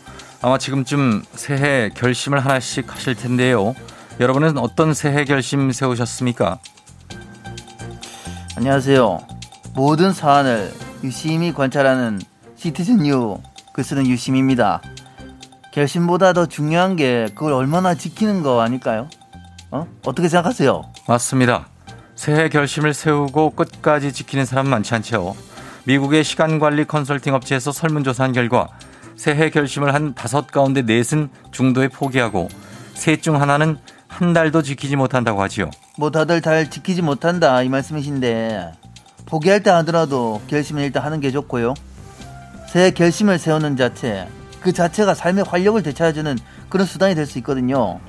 아마 지금쯤 새해 결심을 하나씩 하실 텐데요. 여러분은 어떤 새해 결심 세우셨습니까? 안녕하세요. 모든 사안을 유심히 관찰하는 시티즌 유 글쓰는 유심입니다. 결심보다 더 중요한 게 그걸 얼마나 지키는 거 아닐까요? 어? 어떻게 생각하세요? 맞습니다. 새해 결심을 세우고 끝까지 지키는 사람 많지 않죠. 미국의 시간 관리 컨설팅 업체에서 설문조사한 결과 새해 결심을 한 다섯 가운데 넷은 중도에 포기하고 셋 중 하나는 한 달도 지키지 못한다고 하지요. 뭐 다들 잘 지키지 못한다 이 말씀이신데 포기할 때 하더라도 결심을 일단 하는 게 좋고요. 새 결심을 세우는 자체 그 자체가 삶의 활력을 되찾아주는 그런 수단이 될 수 있거든요.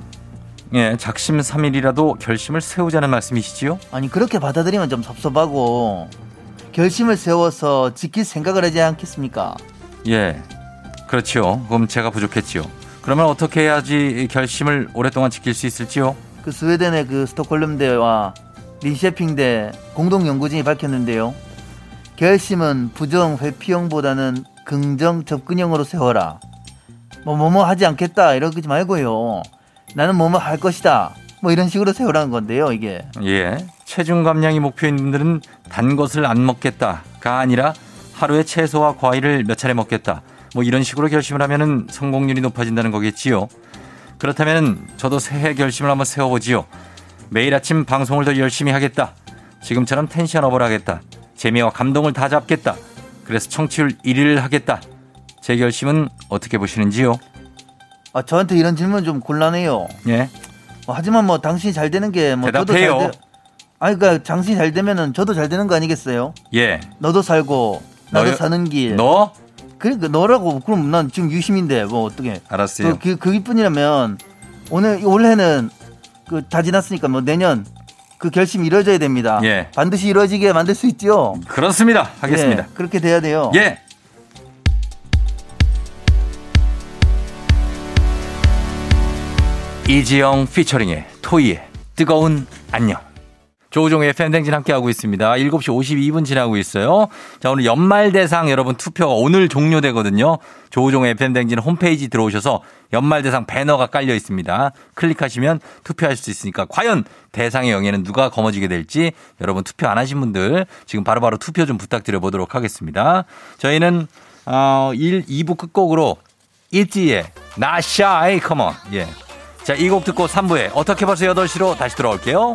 예, 작심 삼일이라도 결심을 세우자는 말씀이시지요? 아니 그렇게 받아들이면 좀 섭섭하고 결심을 세워서 지킬 생각을 하지 않겠습니까? 예, 그렇지요. 그럼 제가 부족했지요. 그러면 어떻게 해야지 이 결심을 오랫동안 지킬 수 있을지요? 그 스웨덴의 그 스톡홀름대와 린셰핑대 공동 연구진이 밝혔는데요. 결심은 부정 회피형보다는 긍정 접근형으로 세워라. 뭐 뭐뭐 하지 않겠다 이러지 말고요. 나는 뭐뭐 할 것이다. 뭐 이런 식으로 세우라는 건데요. 이게 예, 체중 감량이 목표인 분들은 단 것을 안 먹겠다가 아니라 하루에 채소와 과일을 몇 차례 먹겠다. 뭐 이런 식으로 결심을 하면은 성공률이 높아진다는 거겠지요. 그렇다면 저도 새해 결심을 한번 세워보지요. 매일 아침 방송을 더 열심히 하겠다. 지금처럼 텐션업을 하겠다. 재미와 감동을 다 잡겠다. 그래서 청취율 1위를 하겠다. 제 결심은 어떻게 보시는지요? 아, 저한테 이런 질문 좀 곤란해요. 예. 뭐 하지만 뭐 당신이 잘 되는 게뭐 저도 대답해요. 잘 돼. 아니 그러니까 당신이 잘 되면은 저도 잘 되는 거 아니겠어요? 예. 너도 살고 나도 너요- 사는 길. 너? 그러니까 너라고 그럼 난 지금 유심인데 뭐 어떻게? 알았어요. 그, 그 그뿐이라면 오늘 올해는 그 다 지났으니까 뭐 내년 그 결심 이루어져야 됩니다. 예. 반드시 이루어지게 만들 수 있죠. 그렇습니다. 하겠습니다. 예, 그렇게 돼야 돼요. 예. 이지영 피처링의 토이의 뜨거운 안녕. 조우종의 팬댕진 함께하고 있습니다. 7시 52분 지나고 있어요. 자, 오늘 연말 대상 여러분 투표가 오늘 종료되거든요. 조우종의 팬댕진 홈페이지 들어오셔서 연말 대상 배너가 깔려 있습니다. 클릭하시면 투표할 수 있으니까 과연 대상의 영예는 누가 거머쥐게 될지 여러분 투표 안 하신 분들 지금 바로바로 투표 좀 부탁드려 보도록 하겠습니다. 저희는 어, 1, 2부 끝곡으로 있지의 나샤이 컴온. 예. 자, 이 곡 듣고 3부에 어떻게 벌써 8시로 다시 돌아올게요.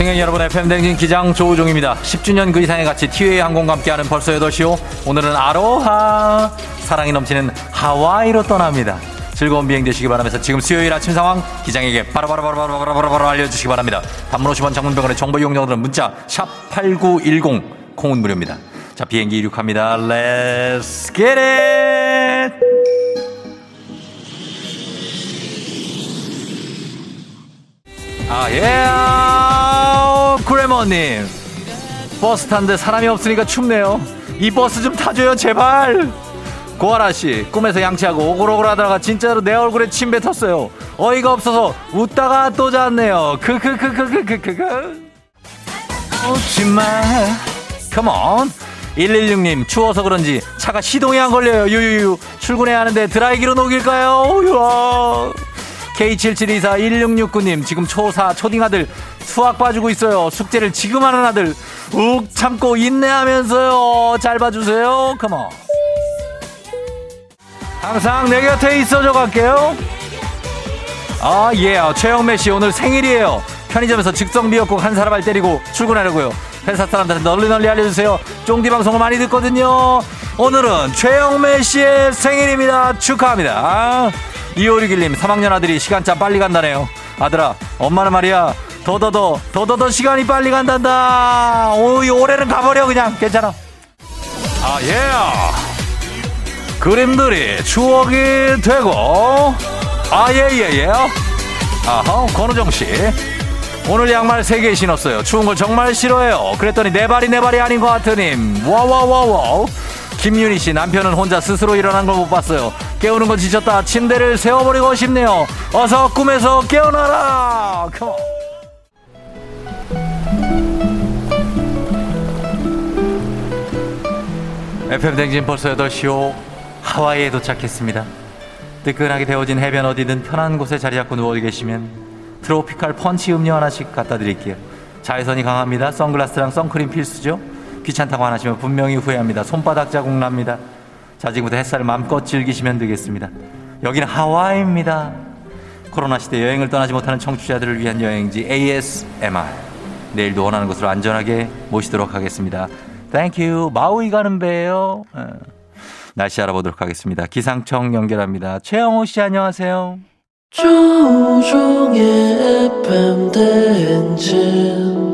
승객 여러분의 팬댕진 기장 조우종입니다. 10주년 그 이상의 가치 티웨이 항공과 함께하는 벌써 8시요. 오늘은 아로하 사랑이 넘치는 하와이로 떠납니다. 즐거운 비행 되시기 바라면서 지금 수요일 아침 상황 기장에게 바로바로바로바로바로바로 알려주시기 바랍니다. 단문 50원 장문병원의 정보 이용자들은 문자 샵 8910 콩은 무료입니다. 자 비행기 이륙합니다. Let's! 아, 예. 그래머님. 버스 탄데 사람이 없으니까 춥네요. 이 버스 좀 타줘요, 제발. 고아라 씨, 꿈에서 양치하고 오글오글 하다가 진짜로 내 얼굴에 침 뱉었어요. 어이가 없어서 웃다가 또 잤네요. 크크크크크크크. 웃지 마. Come on. 116님, 추워서 그런지 차가 시동이 안 걸려요. 유유유. 출근해야 하는데 드라이기로 녹일까요? 우와. K77241669님 지금 초4 초딩 아들 수학 봐주고 있어요 숙제를 지금 하는 아들 욱 참고 인내하면서요 잘 봐주세요 컴온 항상 내 곁에 있어줘 갈게요. 아, 예. 최영매 씨 오늘 생일이에요. 편의점에서 즉석 미역국 한 사람을 때리고 출근하려고요. 회사 사람들한테 널리 널리 알려주세요. 쫑디 방송을 많이 듣거든요. 오늘은 최영매 씨의 생일입니다. 축하합니다. 2561님, 3학년 아들이 시간짜 빨리 간다네요. 아들아, 엄마는 말이야. 더더더, 더더더 시간이 빨리 간단다. 오, 이 올해는 가버려, 그냥. 괜찮아. 아, 예. 그림들이 추억이 되고, 아, 예, 예, 예. 아하, 권우정 씨. 오늘 양말 3개 신었어요. 추운 걸 정말 싫어해요. 그랬더니 내 발이 내 발이 아닌 것 같으니. 와와와와. 김윤희 씨 남편은 혼자 스스로 일어난 걸 못 봤어요. 깨우는 건 지쳤다. 침대를 세워버리고 싶네요. 어서 꿈에서 깨어나라. 컴온. FM 댕진 벌써 8시오. 하와이에 도착했습니다. 뜨끈하게 데워진 해변 어디든 편한 곳에 자리 잡고 누워 계시면 트로피칼 펀치 음료 하나씩 갖다 드릴게요. 자외선이 강합니다. 선글라스랑 선크림 필수죠. 귀찮다고 안 하시면 분명히 후회합니다. 손바닥 자국 납니다. 자, 지금부터 햇살을 마음껏 즐기시면 되겠습니다. 여기는 하와이입니다. 코로나 시대 여행을 떠나지 못하는 청취자들을 위한 여행지 ASMR. 내일도 원하는 곳으로 안전하게 모시도록 하겠습니다. Thank you. 마우이 가는 배예요. 어. 날씨 알아보도록 하겠습니다. 기상청 연결합니다. 최영호 씨 안녕하세요. 조우종의 FM 대행진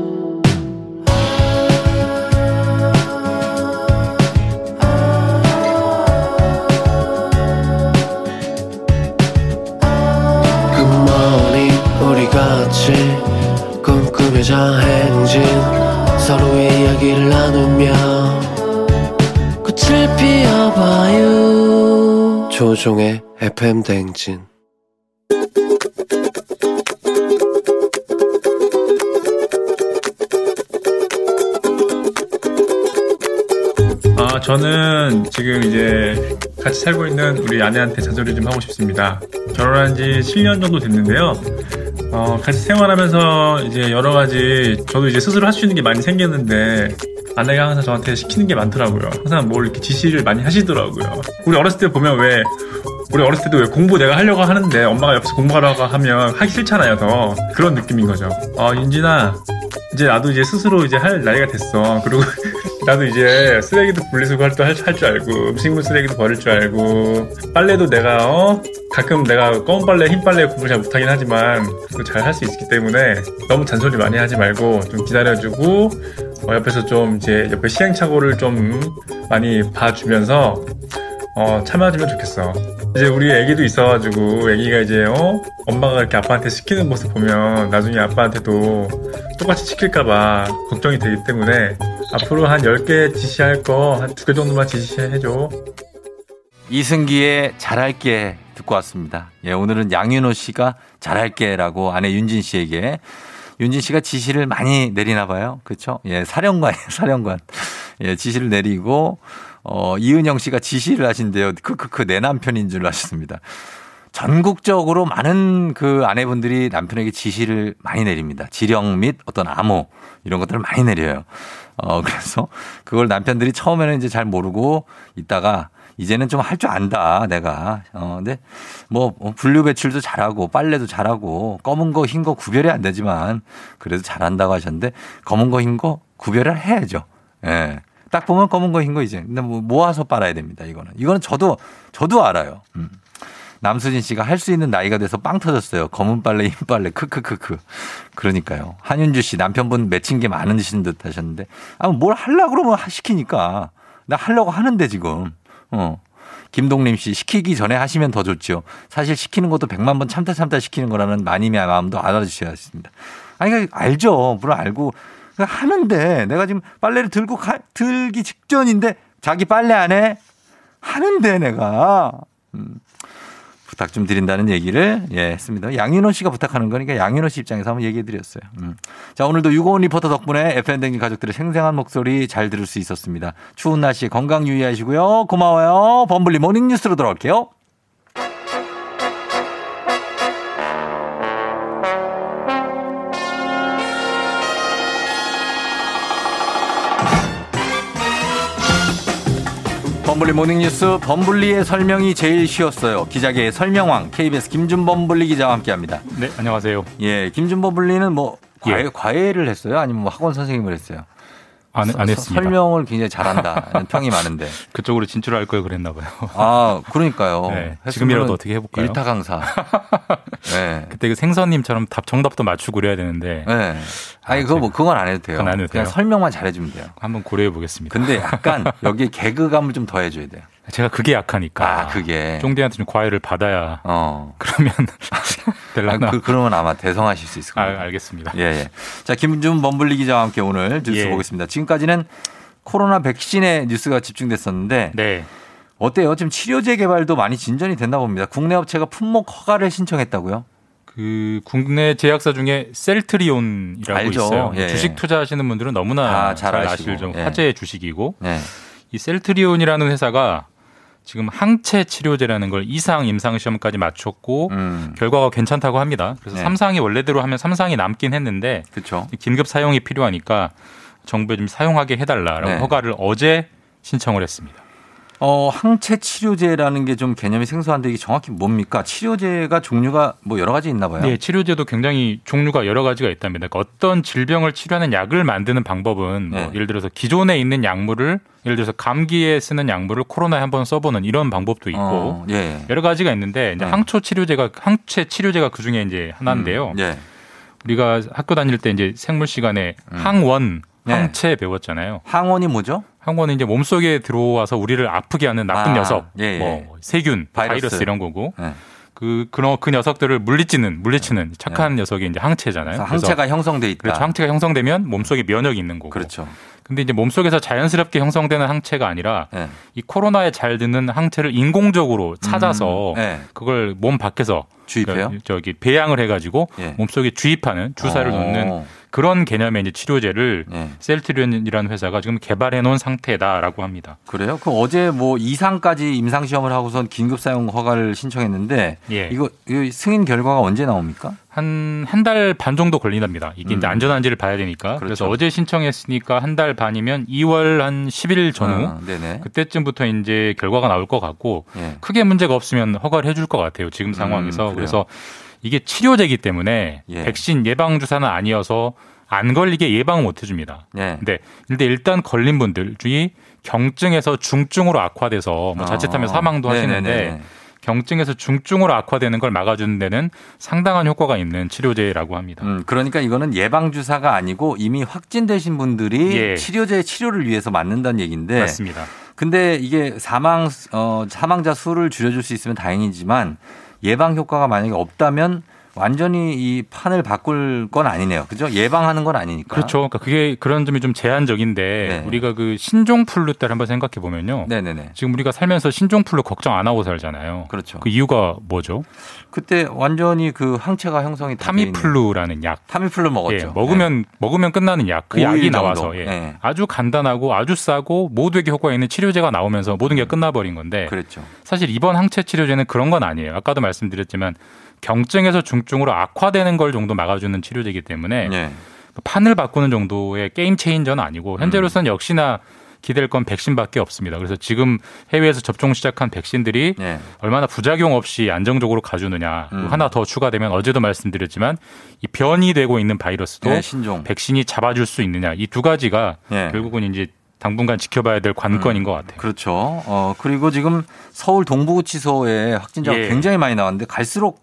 조종의 FM 대행진 아, 저는 지금 이제 같이 살고 있는 우리 아내한테 잔소리 좀 하고 싶습니다. 결혼한 지 7년 정도 됐는데요. 어, 같이 생활하면서 이제 여러 가지 저도 이제 스스로 할 수 있는 게 많이 생겼는데 아내가 항상 저한테 시키는 게 많더라고요. 항상 뭘 이렇게 지시를 많이 하시더라고요. 우리 어렸을 때 보면 왜 우리 어렸을 때도 왜 공부 내가 하려고 하는데 엄마가 옆에서 공부하라고 하면 하기 싫잖아요, 더. 그런 느낌인 거죠. 어, 윤진아, 이제 나도 이제 스스로 이제 할 나이가 됐어. 그리고 [laughs] 나도 이제 쓰레기도 분리수거 할줄 알고 음식물 쓰레기도 버릴 줄 알고 빨래도 내가 어 가끔 내가 검은 빨래 흰 빨래 구분 잘 못하긴 하지만 잘 할 수 있기 때문에 너무 잔소리 많이 하지 말고 좀 기다려주고 어, 옆에서 좀 이제 옆에 시행착오를 좀 많이 봐주면서 어, 참아주면 좋겠어. 이제 우리 애기도 있어가지고 애기가 이제 어 엄마가 이렇게 아빠한테 시키는 모습 보면 나중에 아빠한테도 똑같이 시킬까봐 걱정이 되기 때문에 앞으로 한 10개 지시할 거 한 두 개 정도만 지시해줘. 이승기의 잘할게 듣고 왔습니다. 예, 오늘은 양윤호 씨가 잘할게라고 아내 윤진 씨에게 윤진 씨가 지시를 많이 내리나 봐요. 그렇죠? 예, 사령관이에요, [laughs] 사령관. 예, 지시를 내리고 어, 이은영 씨가 지시를 하신대요. 크크크 내 남편인 줄 아셨습니다. 전국적으로 많은 그 아내분들이 남편에게 지시를 많이 내립니다. 지령 및 어떤 암호 이런 것들을 많이 내려요. 어, 그래서 그걸 남편들이 처음에는 이제 잘 모르고 있다가 이제는 좀 할 줄 안다, 내가. 어, 근데 뭐, 분류 배출도 잘하고, 빨래도 잘하고, 검은 거, 흰 거 구별이 안 되지만, 그래도 잘한다고 하셨는데, 검은 거, 흰 거 구별을 해야죠. 예. 딱 보면 검은 거, 흰 거 이제. 근데 뭐 모아서 빨아야 됩니다, 이거는. 이거는 저도, 저도 알아요. 음. 남수진 씨가 할 수 있는 나이가 돼서 빵 터졌어요. 검은 빨래, 흰 빨래, 크크크크. 그러니까요. 한윤주 씨 남편분 맺힌 게 많으신 듯 하셨는데, 아, 뭘 하려고 그러면 시키니까. 나 하려고 하는데 지금. 어. 김동림 씨 시키기 전에 하시면 더 좋죠. 사실 시키는 것도 백만 번 참다 참다 시키는 거라는 마님의 마음도 알아주셔야 했습니다. 아니, 그러니까 알죠. 물론 알고 그러니까 하는데 내가 지금 빨래를 들고 가, 들기 직전인데 자기 빨래 안 해? 하는데 내가. 음. 부탁 좀 드린다는 얘기를 예 했습니다. 양윤호 씨가 부탁하는 거니까 양윤호 씨 입장에서 한번 얘기해 드렸어요. 음. 자 오늘도 유고원 리포터 덕분에 FM 대행진 가족들의 생생한 목소리 잘 들을 수 있었습니다. 추운 날씨 건강 유의하시고요. 고마워요. 범블리 모닝 뉴스로 돌아올게요. 범블리 모닝뉴스 범블리의 설명이 제일 쉬웠어요. 기자계의 설명왕 KBS 김준범블리 기자와 함께합니다. 네, 안녕하세요. 예, 김준범블리는 뭐 과외, 예. 과외를 했어요? 아니면 뭐 학원 선생님을 했어요? 안, 서- 안 서- 했습니다. 설명을 굉장히 잘한다는 [laughs] 평이 많은데. 그쪽으로 진출할 걸 그랬나 봐요. 아, 그러니까요. 네, 지금이라도 어떻게 해볼까요? 일타 강사. [laughs] 네. 그때 그 생선님처럼 답 정답도 맞추고 그래야 되는데 네. 아니, 그거 뭐, 그건 안 해도 돼요. 그건 안 해도 그냥 돼요? 설명만 잘해주면 돼요. 한번 고려해 보겠습니다. 근데 약간 [laughs] 여기에 개그감을 좀 더해줘야 돼요. 제가 그게 약하니까. 아, 그게. 쫑디한테 좀 과외를 받아야 어. 그러면 [laughs] 될라나. 아, 그, 그러면 아마 대성하실 수 있을 아, 겁니다. 알겠습니다. 예, 예. 자, 김준 범블리 기자와 함께 오늘 뉴스 예. 보겠습니다. 지금까지는 코로나 백신의 뉴스가 집중됐었는데 네. 어때요? 지금 치료제 개발도 많이 진전이 됐나 봅니다. 국내 업체가 품목 허가를 신청했다고요? 그 국내 제약사 중에 셀트리온이라고 알죠. 있어요. 예. 주식 투자하시는 분들은 너무나 아, 잘 잘, 아시고. 아실 좀 예. 화제의 주식이고 네. 이 셀트리온이라는 회사가 지금 항체 치료제라는 걸 이상 임상 시험까지 마쳤고 음. 결과가 괜찮다고 합니다. 그래서 네. 삼상이 원래대로 하면 삼상이 남긴 했는데 그렇죠. 긴급 사용이 필요하니까 정부에 좀 사용하게 해달라라고 네. 허가를 어제 신청을 했습니다. 어, 항체 치료제라는 게 좀 개념이 생소한데 이게 정확히 뭡니까? 치료제가 종류가 뭐 여러 가지 있나 봐요. 네, 치료제도 굉장히 종류가 여러 가지가 있답니다. 그러니까 어떤 질병을 치료하는 약을 만드는 방법은 뭐 네. 예를 들어서 기존에 있는 약물을 예를 들어서 감기에 쓰는 약물을 코로나에 한번 써보는 이런 방법도 있고 어, 예. 여러 가지가 있는데 이제 네. 항초 치료제가 항체 치료제가 그 중에 이제 하나인데요. 음, 예. 우리가 학교 다닐 때 이제 생물 시간에 음. 항원, 네. 항체 배웠잖아요. 항원이 뭐죠? 항원은 이제 몸속에 들어와서 우리를 아프게 하는 나쁜 아, 녀석, 예, 예. 뭐 세균, 바이러스. 바이러스, 이런 거고 네. 그, 그, 그 녀석들을 물리치는, 물리치는 착한 녀석이 이제 항체잖아요. 그래서 항체가 형성돼 있다. 그렇죠. 항체가 형성되면 몸속에 면역이 있는 거고. 그렇죠. 근데 이제 몸속에서 자연스럽게 형성되는 항체가 아니라 네. 이 코로나에 잘 드는 항체를 인공적으로 찾아서 음, 네. 그걸 몸 밖에서 주입해요? 그 저기 배양을 해가지고 예. 몸속에 주입하는 주사를 어. 놓는 그런 개념의 이제 치료제를 예. 셀트리온이라는 회사가 지금 개발해 놓은 상태다라고 합니다. 그래요? 그 어제 뭐 이상까지 임상 시험을 하고선 긴급 사용 허가를 신청했는데 예. 이거, 이거 승인 결과가 언제 나옵니까? 한 한 달 반 정도 걸린답니다. 이게 이제 음. 안전한지를 봐야 되니까. 그래서 그렇죠. 어제 신청했으니까 한 달 반이면 2월 한 10일 전후 아. 그때쯤부터 이제 결과가 나올 것 같고 예. 크게 문제가 없으면 허가를 해줄 것 같아요. 지금 상황에서. 그래요? 그래서 이게 치료제이기 때문에 예. 백신 예방 주사는 아니어서 안 걸리게 예방을 못 해줍니다. 네. 근데 근데 일단 걸린 분들 중에 경증에서 중증으로 악화돼서 뭐 자칫하면 어. 사망도 하시는데 네네네. 경증에서 중증으로 악화되는 걸 막아주는 데는 상당한 효과가 있는 치료제라고 합니다. 음, 그러니까 이거는 예방 주사가 아니고 이미 확진되신 분들이 예. 치료제 치료를 위해서 맞는다는 얘기인데 맞습니다. 근데 이게 사망 어 사망자 수를 줄여줄 수 있으면 다행이지만 예방 효과가 만약에 없다면 완전히 이 판을 바꿀 건 아니네요. 그죠? 예방하는 건 아니니까. 그렇죠. 그러니까 그게 그런 점이 좀 제한적인데 네. 우리가 그 신종플루 때를 한번 생각해 보면요. 네네네. 지금 우리가 살면서 신종플루 걱정 안 하고 살잖아요. 그렇죠. 그 이유가 뭐죠? 그때 완전히 그 항체가 형성이 타미플루라는 약. 타미플루 먹었죠. 예, 먹으면 먹으면 끝나는 약. 그 약이 정도. 나와서 예. 예. 아주 간단하고 아주 싸고 모두에게 효과 있는 치료제가 나오면서 모든 게 끝나버린 건데 그랬죠. 사실 이번 항체 치료제는 그런 건 아니에요. 아까도 말씀드렸지만 경증에서 중증으로 악화되는 걸 정도 막아주는 치료제이기 때문에 예. 판을 바꾸는 정도의 게임 체인저는 아니고 음. 현재로서는 역시나 기댈 건 백신밖에 없습니다. 그래서 지금 해외에서 접종 시작한 백신들이 예. 얼마나 부작용 없이 안정적으로 가주느냐. 음. 하나 더 추가되면 어제도 말씀드렸지만 이 변이 되고 있는 바이러스도 네. 백신이 잡아줄 수 있느냐. 이 두 가지가 예. 결국은 이제 당분간 지켜봐야 될 관건인 것 같아요. 그렇죠. 어, 그리고 지금 서울 동부구치소에 확진자가 예. 굉장히 많이 나왔는데 갈수록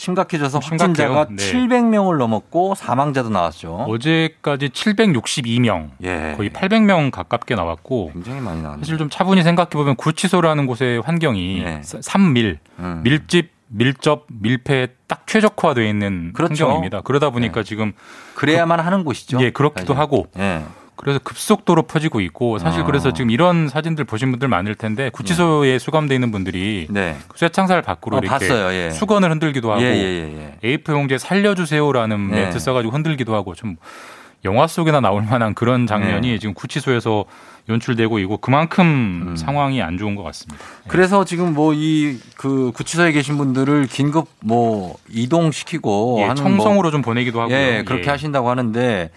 심각해져서 좀 확진자가. 네. 700명을 넘었고 사망자도 나왔죠. 어제까지 762명, 예. 거의 800명 가깝게 나왔고 굉장히 많이 나왔네요. 사실 좀 차분히 생각해 보면 구치소라는 곳의 환경이 예. 산밀, 음. 밀집, 밀접, 밀폐에 딱 최적화되어 있는 그렇죠. 환경입니다. 그러다 보니까 지금 그래야만 하는 곳이죠. 예 그렇기도 사실. 하고 예. 그래서 급속도로 퍼지고 있고 사실 아. 그래서 지금 이런 사진들 보신 분들 많을 텐데 구치소에 수감돼 있는 분들이 네. 쇠창살 밖으로 어, 이렇게 봤어요. 예. 수건을 흔들기도 하고 예, 예, 예, A4 용지에 살려주세요라는 네. 멘트 써가지고 흔들기도 하고 좀 영화 속에나 나올 만한 그런 장면이 네. 지금 구치소에서 연출되고 있고 그만큼 음. 상황이 안 좋은 것 같습니다. 그래서 지금 뭐 이 그 구치소에 계신 분들을 긴급 뭐 이동시키고 예, 하는 청송으로 뭐 좀 보내기도 하고요. 예, 그렇게 예. 하신다고 하는데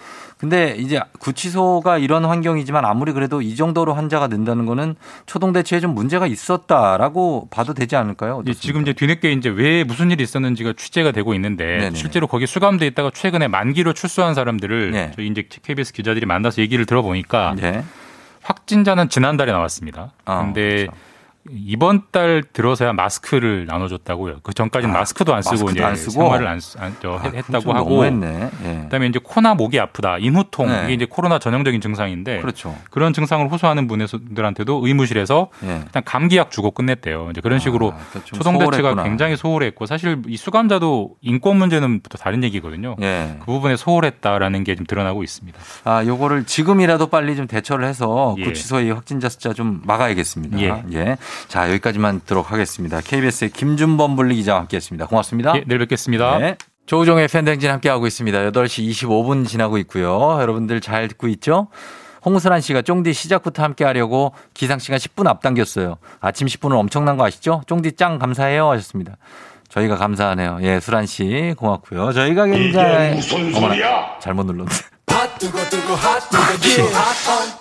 근데 이제 구치소가 이런 환경이지만 아무리 그래도 이 정도로 환자가 는다는 거는 초동 대처에 좀 문제가 있었다라고 봐도 되지 않을까요? 예, 지금 이제 뒤늦게 이제 왜 무슨 일이 있었는지가 취재가 되고 있는데 네네네. 실제로 거기 수감돼 있다가 최근에 만기로 출소한 사람들을 네. 저희 이제 KBS 기자들이 만나서 얘기를 들어보니까 네. 확진자는 지난달에 나왔습니다. 아, 근데 이번 달 들어서야 마스크를 나눠줬다고요. 그 전까지는 아, 마스크도 안 쓰고 마스크도 이제 안 쓰고? 생활을 안, 쓰- 안- 저, 아, 했- 했다고 좀 하고. 예. 그다음에 이제 코나 목이 아프다, 인후통 네. 이게 이제 코로나 전형적인 증상인데 그렇죠. 런 증상을 호소하는 분들한테도 의무실에서 예. 일단 감기약 주고 끝냈대요. 이제 그런 식으로 그러니까 좀 초동 대처가 소홀했구나. 굉장히 소홀했고 사실 이 수감자도 인권 문제는 또 다른 얘기거든요. 예. 그 부분에 소홀했다라는 게 좀 드러나고 있습니다. 아, 요거를 지금이라도 빨리 좀 대처를 해서 예. 구치소의 확진자 숫자 좀 막아야겠습니다. 예. 예. 자, 여기까지만 듣도록 하겠습니다. KBS의 김준범 분리 기자와 함께 했습니다. 고맙습니다. 예, 내일 뵙겠습니다. 네. 조우종의 팬댕진 함께하고 있습니다. 8시 25분 지나고 있고요. 여러분들 잘 듣고 있죠? 홍수란 씨가 쫑디 시작부터 함께 하려고 기상 시간 10분 앞당겼어요. 아침 10분은 엄청난 거 아시죠? 쫑디 짱 감사해요 하셨습니다. 저희가 감사하네요. 예, 수란 씨 고맙고요. 저희가 굉장히 어머나 잘못 눌렀네.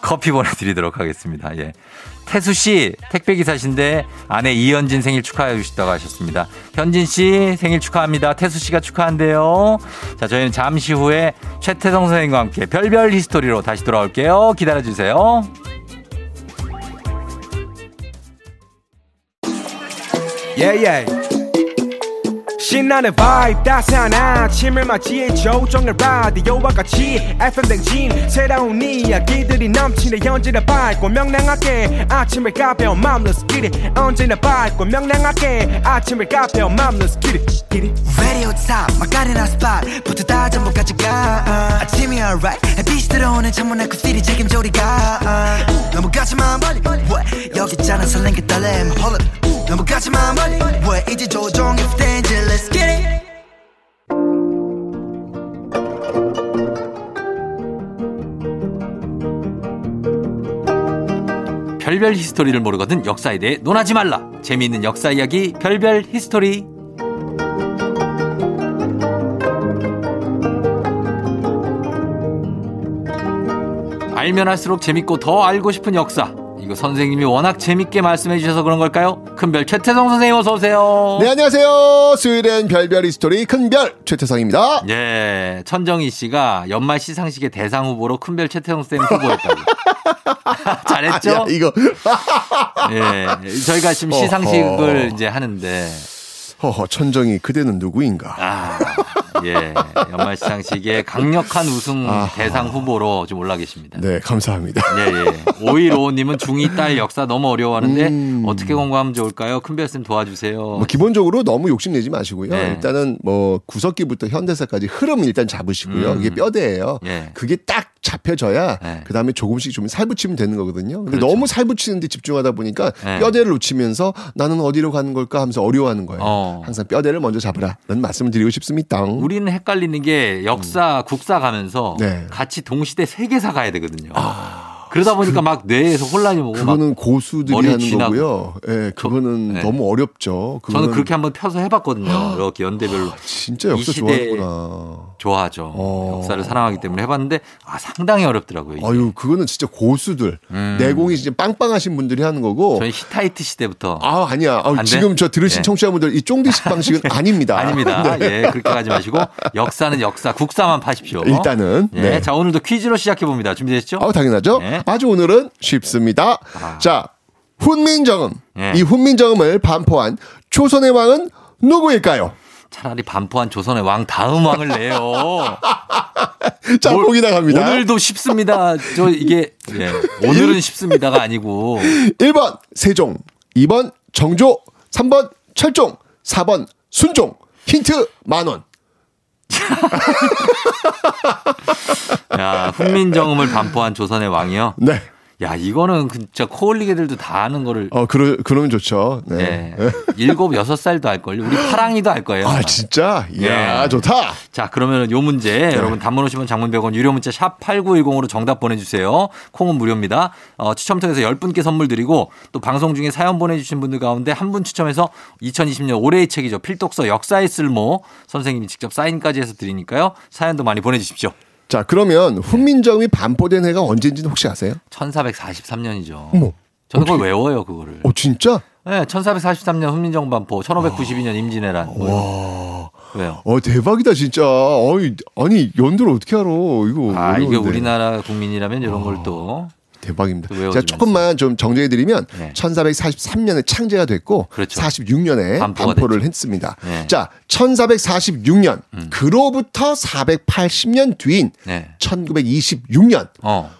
커피 보내드리도록 하겠습니다. 예. 태수 씨 택배 기사신데 아내 이현진 생일 축하해 주시다고 하셨습니다. 현진 씨 생일 축하합니다. 태수 씨가 축하한대요. 자 저희는 잠시 후에 최태성 선생님과 함께 별별 히스토리로 다시 돌아올게요. 기다려 주세요. yeah, yeah. 신나는 vibe 따스한 아침을 맞이해 조종의 라디오와 같이 FM 댕진 새로운 이야기들이 넘치네 언제나 밝고 명랑하게 아침을 가벼운 마음 Let's get it 언제나 밝고 명랑하게 아침을 가벼운 마음 Let's get it, get it. Radio top 마카레나 스팟 부터 다 전부까지 가. 아침이 alright 햇빛이 들어오는 창문 앞 필이 책임져 우리가. 너무 가지마 멀리 왜? 여기 있잖아 설렌 게 떨림. Hold up. 너무 가지마 멀리 왜? 이제 조종의 댄지 Let's get it 별별 히스토리를 모르거든 역사에 대해 논하지 말라. 재미있는 역사 이야기 별별 히스토리. 알면 할수록 재밌고 더 알고 싶은 역사. 이거 선생님이 워낙 재밌게 말씀해 주셔서 그런 걸까요? 큰별 최태성 선생님 어서 오세요. 네, 안녕하세요. 수요일엔 별별 히스토리 큰별 최태성입니다. 예, 천정희 씨가 연말 시상식의 대상 후보로 큰별 최태성 쌤 후보였다고. [laughs] 잘했죠? 야, 이거. 예, 저희가 지금. 시상식을 이제 하는데 허허, 천정이 그대는 누구인가? 아, 예, 연말 시상식의 강력한 우승 아하. 대상 후보로 지금 올라 계십니다. 네, 감사합니다. 예, 예. 5155님은 중2 딸 역사 너무 어려워하는데 음. 어떻게 공부하면 좋을까요? 큰별쌤 도와주세요. 뭐 기본적으로 너무 욕심내지 마시고요. 네. 일단은 뭐 구석기부터 현대사까지 흐름 일단 잡으시고요. 음. 이게 뼈대예요. 예. 그게 딱 잡혀져야 네. 그다음에 조금씩 좀 살붙이면 되는 거거든요. 근데 그렇죠. 너무 살붙이는데 집중하다 보니까 네. 뼈대를 놓치면서 나는 어디로 가는 걸까 하면서 어려워하는 거예요. 어. 항상 뼈대를 먼저 잡으라는 말씀을 드리고 싶습니다. 우리는 헷갈리는 게 역사, 국사 가면서 음. 네. 같이 동시대 세계사 가야 되거든요. 그러다 보니까 막 뇌에서 혼란이 오고 막 그거는 고수들이 하는 쥐나고. 거고요. 예, 그거는 네. 너무 어렵죠. 저는 그렇게 한번 펴서 해봤거든요. 이렇게 연대별로. 진짜 이 역사 좋아하구나. 좋아하죠. 어. 역사를 사랑하기 때문에 해봤는데 아 상당히 어렵더라고요. 이게. 아유, 그거는 진짜 고수들. 음. 내공이 진짜 빵빵하신 분들이 하는 거고. 저희 히타이트 시대부터 아, 아니야. 돼? 지금 저 들으신 예. 청취자분들 이 쫑디식 방식은 [laughs] 아닙니다. 아닙니다. [laughs] 네. 예, 그렇게 가지 마시고 역사는 역사, 국사만 파십시오. 일단은. 예, 네. 자 오늘도 퀴즈로 시작해 봅니다. 준비되셨죠? 아, 당연하죠. 네. 아주 오늘은 쉽습니다. 자, 훈민정음. 예. 이 훈민정음을 반포한 조선의 왕은 누구일까요? 차라리 반포한 조선의 왕 다음 왕을 내요. [laughs] 자, 뭘- 보기 나갑니다. 오늘도 쉽습니다. 저 이게 예, 오늘은 쉽습니다가 아니고 [laughs] 1번 세종, 2번 정조, 3번 철종, 4번 순종. 힌트 만 원. 야 훈민정음을 반포한 조선의 왕이요. 네. 야 이거는 진짜 코올리게들도 다 아는 거를 어, 그러, 그러면 좋죠. 네. 네. 일곱 여섯 살도 알 걸요. 우리 파랑이도 알 거예요. 아, 진짜? 이야, 네. 좋다. 자, 그러면 요 문제 여러분 단문 오시면 장문 100원 유료 문자 샵 8910으로 정답 보내주세요. 콩은 무료입니다. 어, 추첨 통해서 10분께 선물 드리고 또 방송 중에 사연 보내주신 분들 가운데 한 분 추첨해서 2020년 올해의 책이죠. 필독서 역사의 쓸모 선생님이 직접 사인까지 해서 드리니까요. 사연도 많이 보내주십시오. 자, 그러면 훈민정음이 반포된 해가 언제인지는 혹시 아세요? 1443년이죠. 어머. 저는 그걸 외워요, 그거를. 어, 진짜? 네, 1443년 훈민정 반포, 1592년 임진왜란. 뭐 왜요? 어, 대박이다, 진짜. 어이, 아니, 연도를 어떻게 알아. 이거. 아, 이게. 우리나라 국민이라면 이런 걸 또. 대박입니다. 외워주면서. 조금만 좀 정리해드리면 네. 1443년에 창제가 됐고 그렇죠. 46년에 반포가 반포를 했습니다. 네. 음. 자, 1446년 그로부터 480년 뒤인 네. 1926년 어.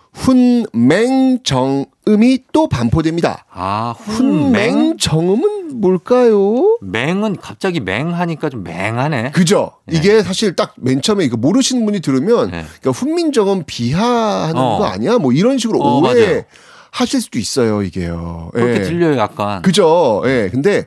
훈맹정음이 또 반포됩니다. 아, 훈맹? 훈맹 정음은 뭘까요? 맹은 갑자기 맹하니까 좀 맹하네. 그죠? 이게 사실 딱 맨 처음에 이거 모르시는 분이 들으면 그러니까 훈민정음 비하하는 네. 어. 거 아니야? 뭐 이런 식으로 어, 오해 맞아요. 하실 수도 있어요, 이게요. 그렇게 예. 들려요, 약간. 그죠? 예. 근데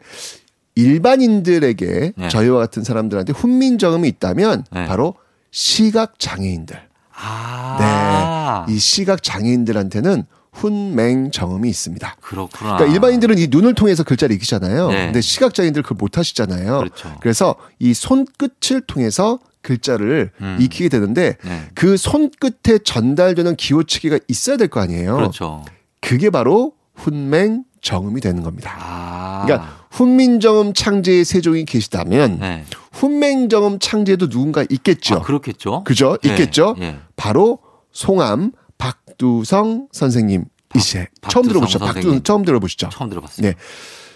일반인들에게 네. 저희와 같은 사람들한테 훈민정음이 있다면 바로 시각 장애인들. 아. 네. 이 시각 장애인들한테는 훈맹 정음이 있습니다. 그렇구나. 그러니까 일반인들은 이 눈을 통해서 글자를 읽히잖아요. 네. 근데 시각장애인들 그걸 못 하시잖아요. 그렇죠. 래서이 손끝을 통해서 글자를 음. 익히게 되는데 네. 그 손끝에 전달되는 기호치기가 있어야 될 거 아니에요. 그렇죠. 그게 바로 훈맹 정음이 되는 겁니다. 아. 그러니까 훈민정음 창제의 세종이 계시다면 네. 훈맹정음 창제도 누군가 있겠죠. 아, 그렇겠죠. 그죠? 네. 있겠죠. 예. 바로 송암 박두성 선생님이시에 처음 들어보시죠. 선생님. 박두성 처음 들어보시죠. 처음 들어봤어요. 네.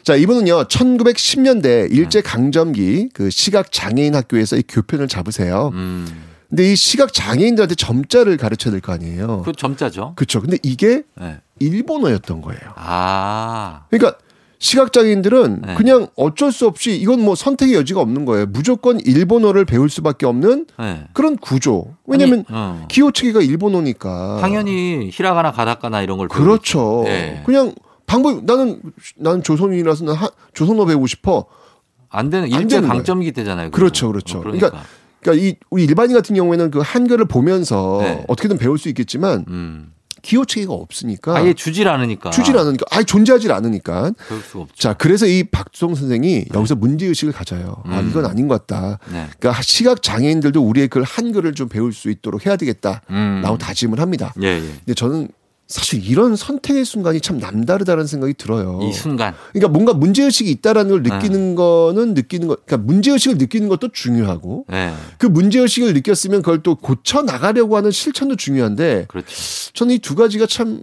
자, 이분은요, 1910년대 일제 강점기 그 시각 장애인 학교에서 이 교편을 잡으세요. 음. 근데 이 시각 장애인들한테 점자를 가르쳐야 될 거 아니에요. 그 점자죠. 그렇죠. 근데 이게 네. 일본어였던 거예요. 아. 그러니까 시각장애인들은 네. 그냥 어쩔 수 없이 이건 뭐 선택의 여지가 없는 거예요. 무조건 일본어를 배울 수밖에 없는 네. 그런 구조. 왜냐면 아니, 어. 기호치기가 일본어니까. 당연히 히라가나 가다카나 이런 걸 그렇죠. 네. 그냥 방법 나는 나는 조선인이라서 난 하- 조선어 배우고 싶어. 안 되는 안 일제 되는 강점기 때잖아요. 그렇죠. 그렇죠. 어, 그러니까 그러니까 이 우리 일반인 같은 경우에는 그 한글을 보면서 네. 어떻게든 배울 수 있겠지만 음. 기호치기가 없으니까 아예 주질 않으니까. 주질 않으니까 아예 존재하질 않으니까 배울 수가 없죠. 자, 그래서 이 박두성 선생이 여기서 문제 의식을 가져요. 아, 음. 이건 아닌 것 같다. 네. 그러니까 시각 장애인들도 우리의 그 한글을 좀 배울 수 있도록 해야 되겠다. 음. 라고 다짐을 합니다. 예, 예. 근데 저는 사실 이런 선택의 순간이 참 남다르다는 생각이 들어요. 이 순간. 그러니까 뭔가 문제 의식이 있다라는 걸 네. 느끼는 거는 느끼는 거, 그러니까 문제 의식을 느끼는 것도 중요하고 네. 그 문제 의식을 느꼈으면 그걸 또 고쳐 나가려고 하는 실천도 중요한데 그렇죠. 저는 이 두 가지가 참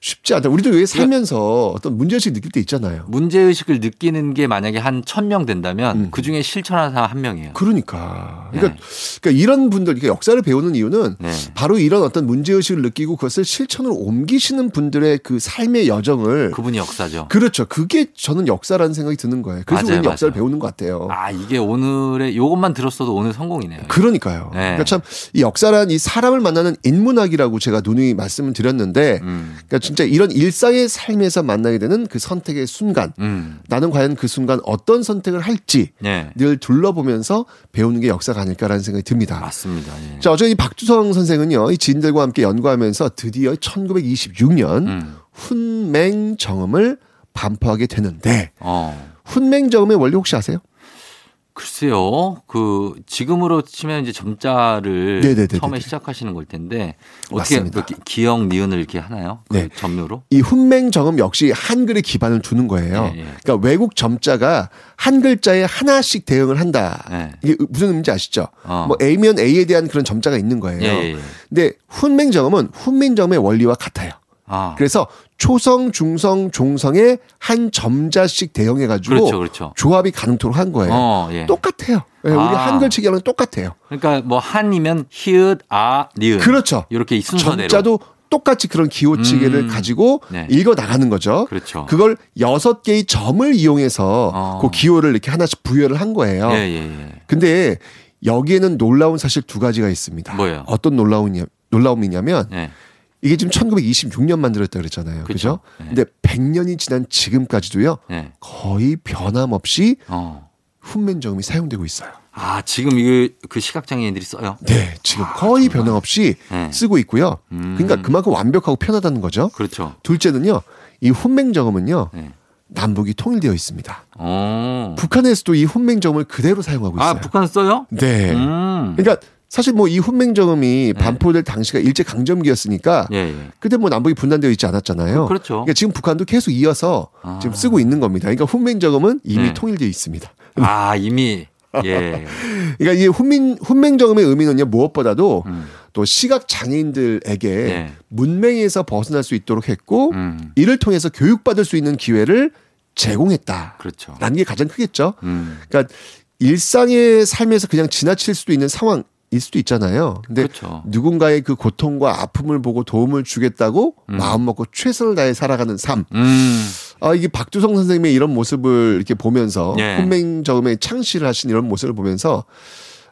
쉽지 않다. 우리도 왜 살면서 어떤 문제의식 느낄 때 있잖아요. 문제 의식을 느끼는 게 만약에 한 천 명 된다면 음. 그 중에 실천하는 사람 한 명이에요. 그러니까. 그러니까, 그러니까 이런 분들, 그러니까 역사를 배우는 이유는 네. 바로 이런 어떤 문제의식을 느끼고 그것을 실천으로 옮기시는 분들의 그 삶의 여정을. 그분이 역사죠. 그렇죠. 그게 저는 역사라는 생각이 드는 거예요. 그래서 맞아요, 우리는 역사를 맞아요. 배우는 것 같아요. 아 이게 오늘의 요것만 들었어도 오늘 성공이네요. 그러니까요. 네. 그러니까 참 이 역사란 이 사람을 만나는 인문학이라고 제가 누누이 말씀을 드렸는데, 음. 그러니까 진짜 이런 일상의 삶에서 만나게 되는 그 선택의 순간, 음. 나는 과연 그 순간 어떤 선택을 할지 네. 늘 둘러보면서 배우는 게 역사가 아닐까라는 생각이 듭니다. 맞습니다. 예. 자, 어제 이 박주성 선생은요, 이 지인들과 함께 연구하면서 드디어 1926년 음. 훈맹정음을 반포하게 되는데, 어. 훈맹정음의 원리 혹시 아세요? 글쎄요. 그 지금으로 치면 이제 점자를 네네네네네. 처음에 시작하시는 걸 텐데 어떻게 맞습니다. 그 기- 기역 니은을 이렇게 하나요? 그 네. 점유로? 이 훈맹 정음 역시 한글에 기반을 두는 거예요. 예, 예. 그러니까 외국 점자가 한 글자에 하나씩 대응을 한다. 네. 이게 무슨 의미인지 아시죠? 어. 뭐 A면 A에 대한 그런 점자가 있는 거예요. 예, 예, 예. 근데 훈맹 정음은 훈민 정음의 원리와 같아요. 아. 그래서 초성, 중성, 종성에 한 점자씩 대응해가지고 그렇죠, 그렇죠. 조합이 가능토록 한 거예요. 어, 예. 똑같아요. 예, 우리 아. 한글 체계랑 똑같아요. 그러니까 뭐 한이면 히읗, 아, 니은. 그렇죠. 이렇게 이 순서대로. 점자도 똑같이 그런 기호치기를 음. 가지고 네. 읽어 나가는 거죠. 그렇죠. 걸 여섯 개의 점을 이용해서 어. 그 기호를 이렇게 하나씩 부여를 한 거예요. 예, 예, 예. 근데 여기에는 놀라운 사실 두 가지가 있습니다. 뭐예요? 어떤 놀라운 놀라움이냐면 예. 이게 지금 1926년 만들었다 그랬잖아요. 그죠? 네. 근데 100년이 지난 지금까지도요. 예. 거의 변함없이 어. 훈민정음이 사용되고 있어요. 아, 지금 이게 그 시각장애인들이 써요? 네, 지금 거의 변함없이 네. 쓰고 있고요. 음. 그러니까 그만큼 완벽하고 편하다는 거죠. 그렇죠. 둘째는요, 이 훈맹정음은요, 네. 남북이 통일되어 있습니다. 어. 북한에서도 이 훈맹정음을 그대로 사용하고 있어요. 아, 북한 써요? 네. 음. 그러니까 사실 뭐 이 훈맹정음이 반포될 당시가 일제 강점기였으니까 예, 예. 그때 뭐 남북이 분단되어 있지 않았잖아요. 그렇죠. 그러니까 지금 북한도 계속 이어서 지금 쓰고 있는 겁니다. 그러니까 훈맹정음은 이미 네. 통일되어 있습니다. 아, 이미 예. [laughs] 그러니까 이 훈민 훈맹정음의 의미는요 무엇보다도 또 시각 장애인들에게 네. 문맹에서 벗어날 수 있도록 했고 음. 이를 통해서 교육받을 수 있는 기회를 제공했다. 그렇죠. 라는 게 가장 크겠죠. 음. 그러니까 일상의 삶에서 그냥 지나칠 수도 있는 상황 일 수도 있잖아요. 근데 그렇죠. 누군가의 그 고통과 아픔을 보고 도움을 주겠다고 마음 먹고 최선을 다해 살아가는 삶. 음. 아, 이게 박두성 선생님의 이런 모습을 이렇게 보면서 예. 훈맹정음에 창시를 하신 이런 모습을 보면서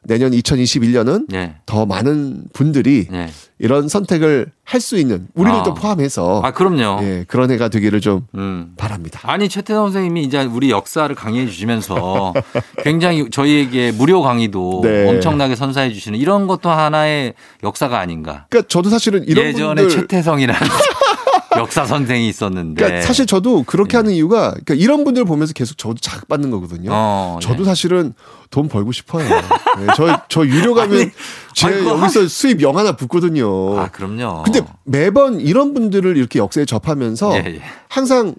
내년 2021년은 예. 더 많은 분들이 예. 이런 선택을 할 수 있는 우리들도 아. 포함해서 아, 그럼요. 예, 그런 해가 되기를 좀 음. 바랍니다. 아니 최태성 선생님이 이제 우리 역사를 강의해 주시면서 [laughs] 굉장히 저희에게 무료 강의도 네. 엄청나게 선사해 주시는 이런 것도 하나의 역사가 아닌가. 그러니까 저도 사실은 이런 예전에 분들 최태성이라는 [laughs] 역사 선생이 있었는데. 그러니까 사실 저도 그렇게 하는 이유가 그러니까 이런 분들 보면서 계속 저도 자극받는 거거든요. 어, 저도 네. 사실은 돈 벌고 싶어요. 네, 저, 저 유료 가면 제 여기서 수입 영 하나 붙거든요. 아 그럼요. 근데 매번 이런 분들을 이렇게 역사에 접하면서 예, 예. 항상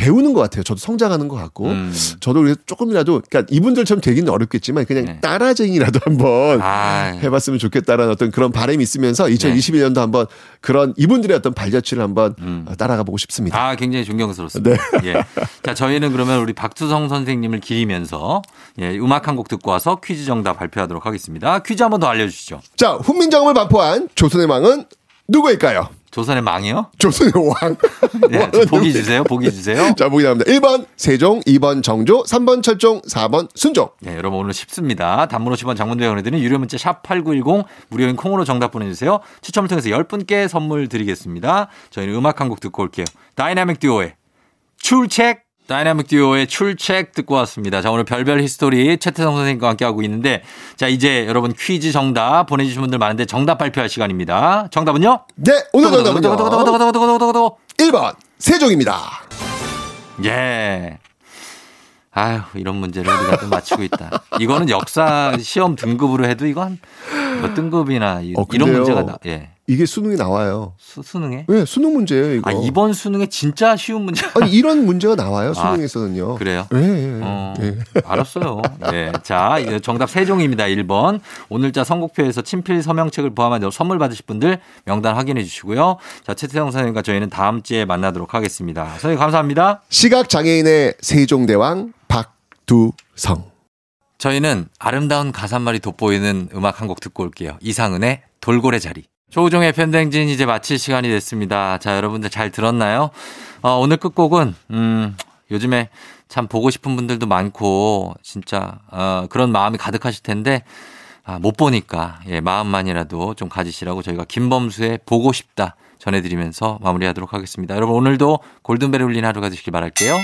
배우는 것 같아요. 저도 성장하는 것 같고. 음. 저도 그래서 조금이라도, 그러니까 이분들처럼 되기는 어렵겠지만 그냥 따라쟁이라도 [laughs] 한번 네. 아. 해봤으면 좋겠다라는 어떤 그런 바람이 있으면서 2021년도 한번 그런 이분들의 어떤 발자취를 한번 어, 따라가 보고 싶습니다. 아, 굉장히 존경스럽습니다. 예. 자, 저희는 그러면 우리 박두성 선생님을 기리면서 예, 음악 한 곡 듣고 와서 퀴즈 정답 발표하도록 하겠습니다. 퀴즈 한번 더 알려주시죠. 자, 훈민정음을 반포한 조선의 왕은 누구일까요? 조선의 망이요? 조선의 왕. 네, 보기 주세요. 보기 주세요. [laughs] 자, 보기 나옵니다. 1번 세종, 2번 정조, 3번 철종, 4번 순종. 네, 여러분 오늘 쉽습니다. 단문 50원 장문대 원해드는 유료 문자 샵 8910 무료인 콩으로 정답 보내주세요. 추첨을 통해서 10분께 선물 드리겠습니다. 저희는 음악 한 곡 듣고 올게요. 다이나믹 듀오의 출첵 다이나믹 듀오의 출첵 듣고 왔습니다. 자, 오늘 별별 히스토리 최태성 선생님과 함께하고 있는데, 자, 이제 여러분 퀴즈 정답 보내주신 분들 많은데 정답 발표할 시간입니다. 정답은요? 네, 오늘 정답은요. 1번, 세종입니다. 예. 아유, 이런 문제를 우리가 또 맞추고 있다. 이거는 역사 시험 등급으로 해도 이건 몇 등급이나 어, 이런 문제가 나, 예. 이게 수능에 나와요. 수, 수능에? 네, 수능 문제예요, 이거. 아, 이번 수능에 진짜 쉬운 문제. 아니, 이런 문제가 나와요, [laughs] 아, 수능에서는요. 그래요? 예, 예, 어, 예. 알았어요. 네. 자, 정답 세종입니다. 1번. 오늘자 선곡표에서 친필 서명책을 포함한 선물 받으실 분들 명단 확인해 주시고요. 자, 최태성 선생님과 저희는 다음 주에 만나도록 하겠습니다. 선생님 감사합니다. 시각장애인의 세종대왕 박두성. 저희는 아름다운 가사말이 돋보이는 음악 한 곡 듣고 올게요. 이상은의 돌고래 자리. 조우종의 팬댕진 이제 마칠 시간이 됐습니다. 자, 여러분들 잘 들었나요? 어, 오늘 끝곡은, 음, 요즘에 참 보고 싶은 분들도 많고, 진짜, 어, 그런 마음이 가득하실 텐데, 아, 못 보니까, 예, 마음만이라도 좀 가지시라고 저희가 김범수의 보고 싶다 전해드리면서 마무리하도록 하겠습니다. 여러분 오늘도 골든벨 울린 하루가 되시길 바랄게요.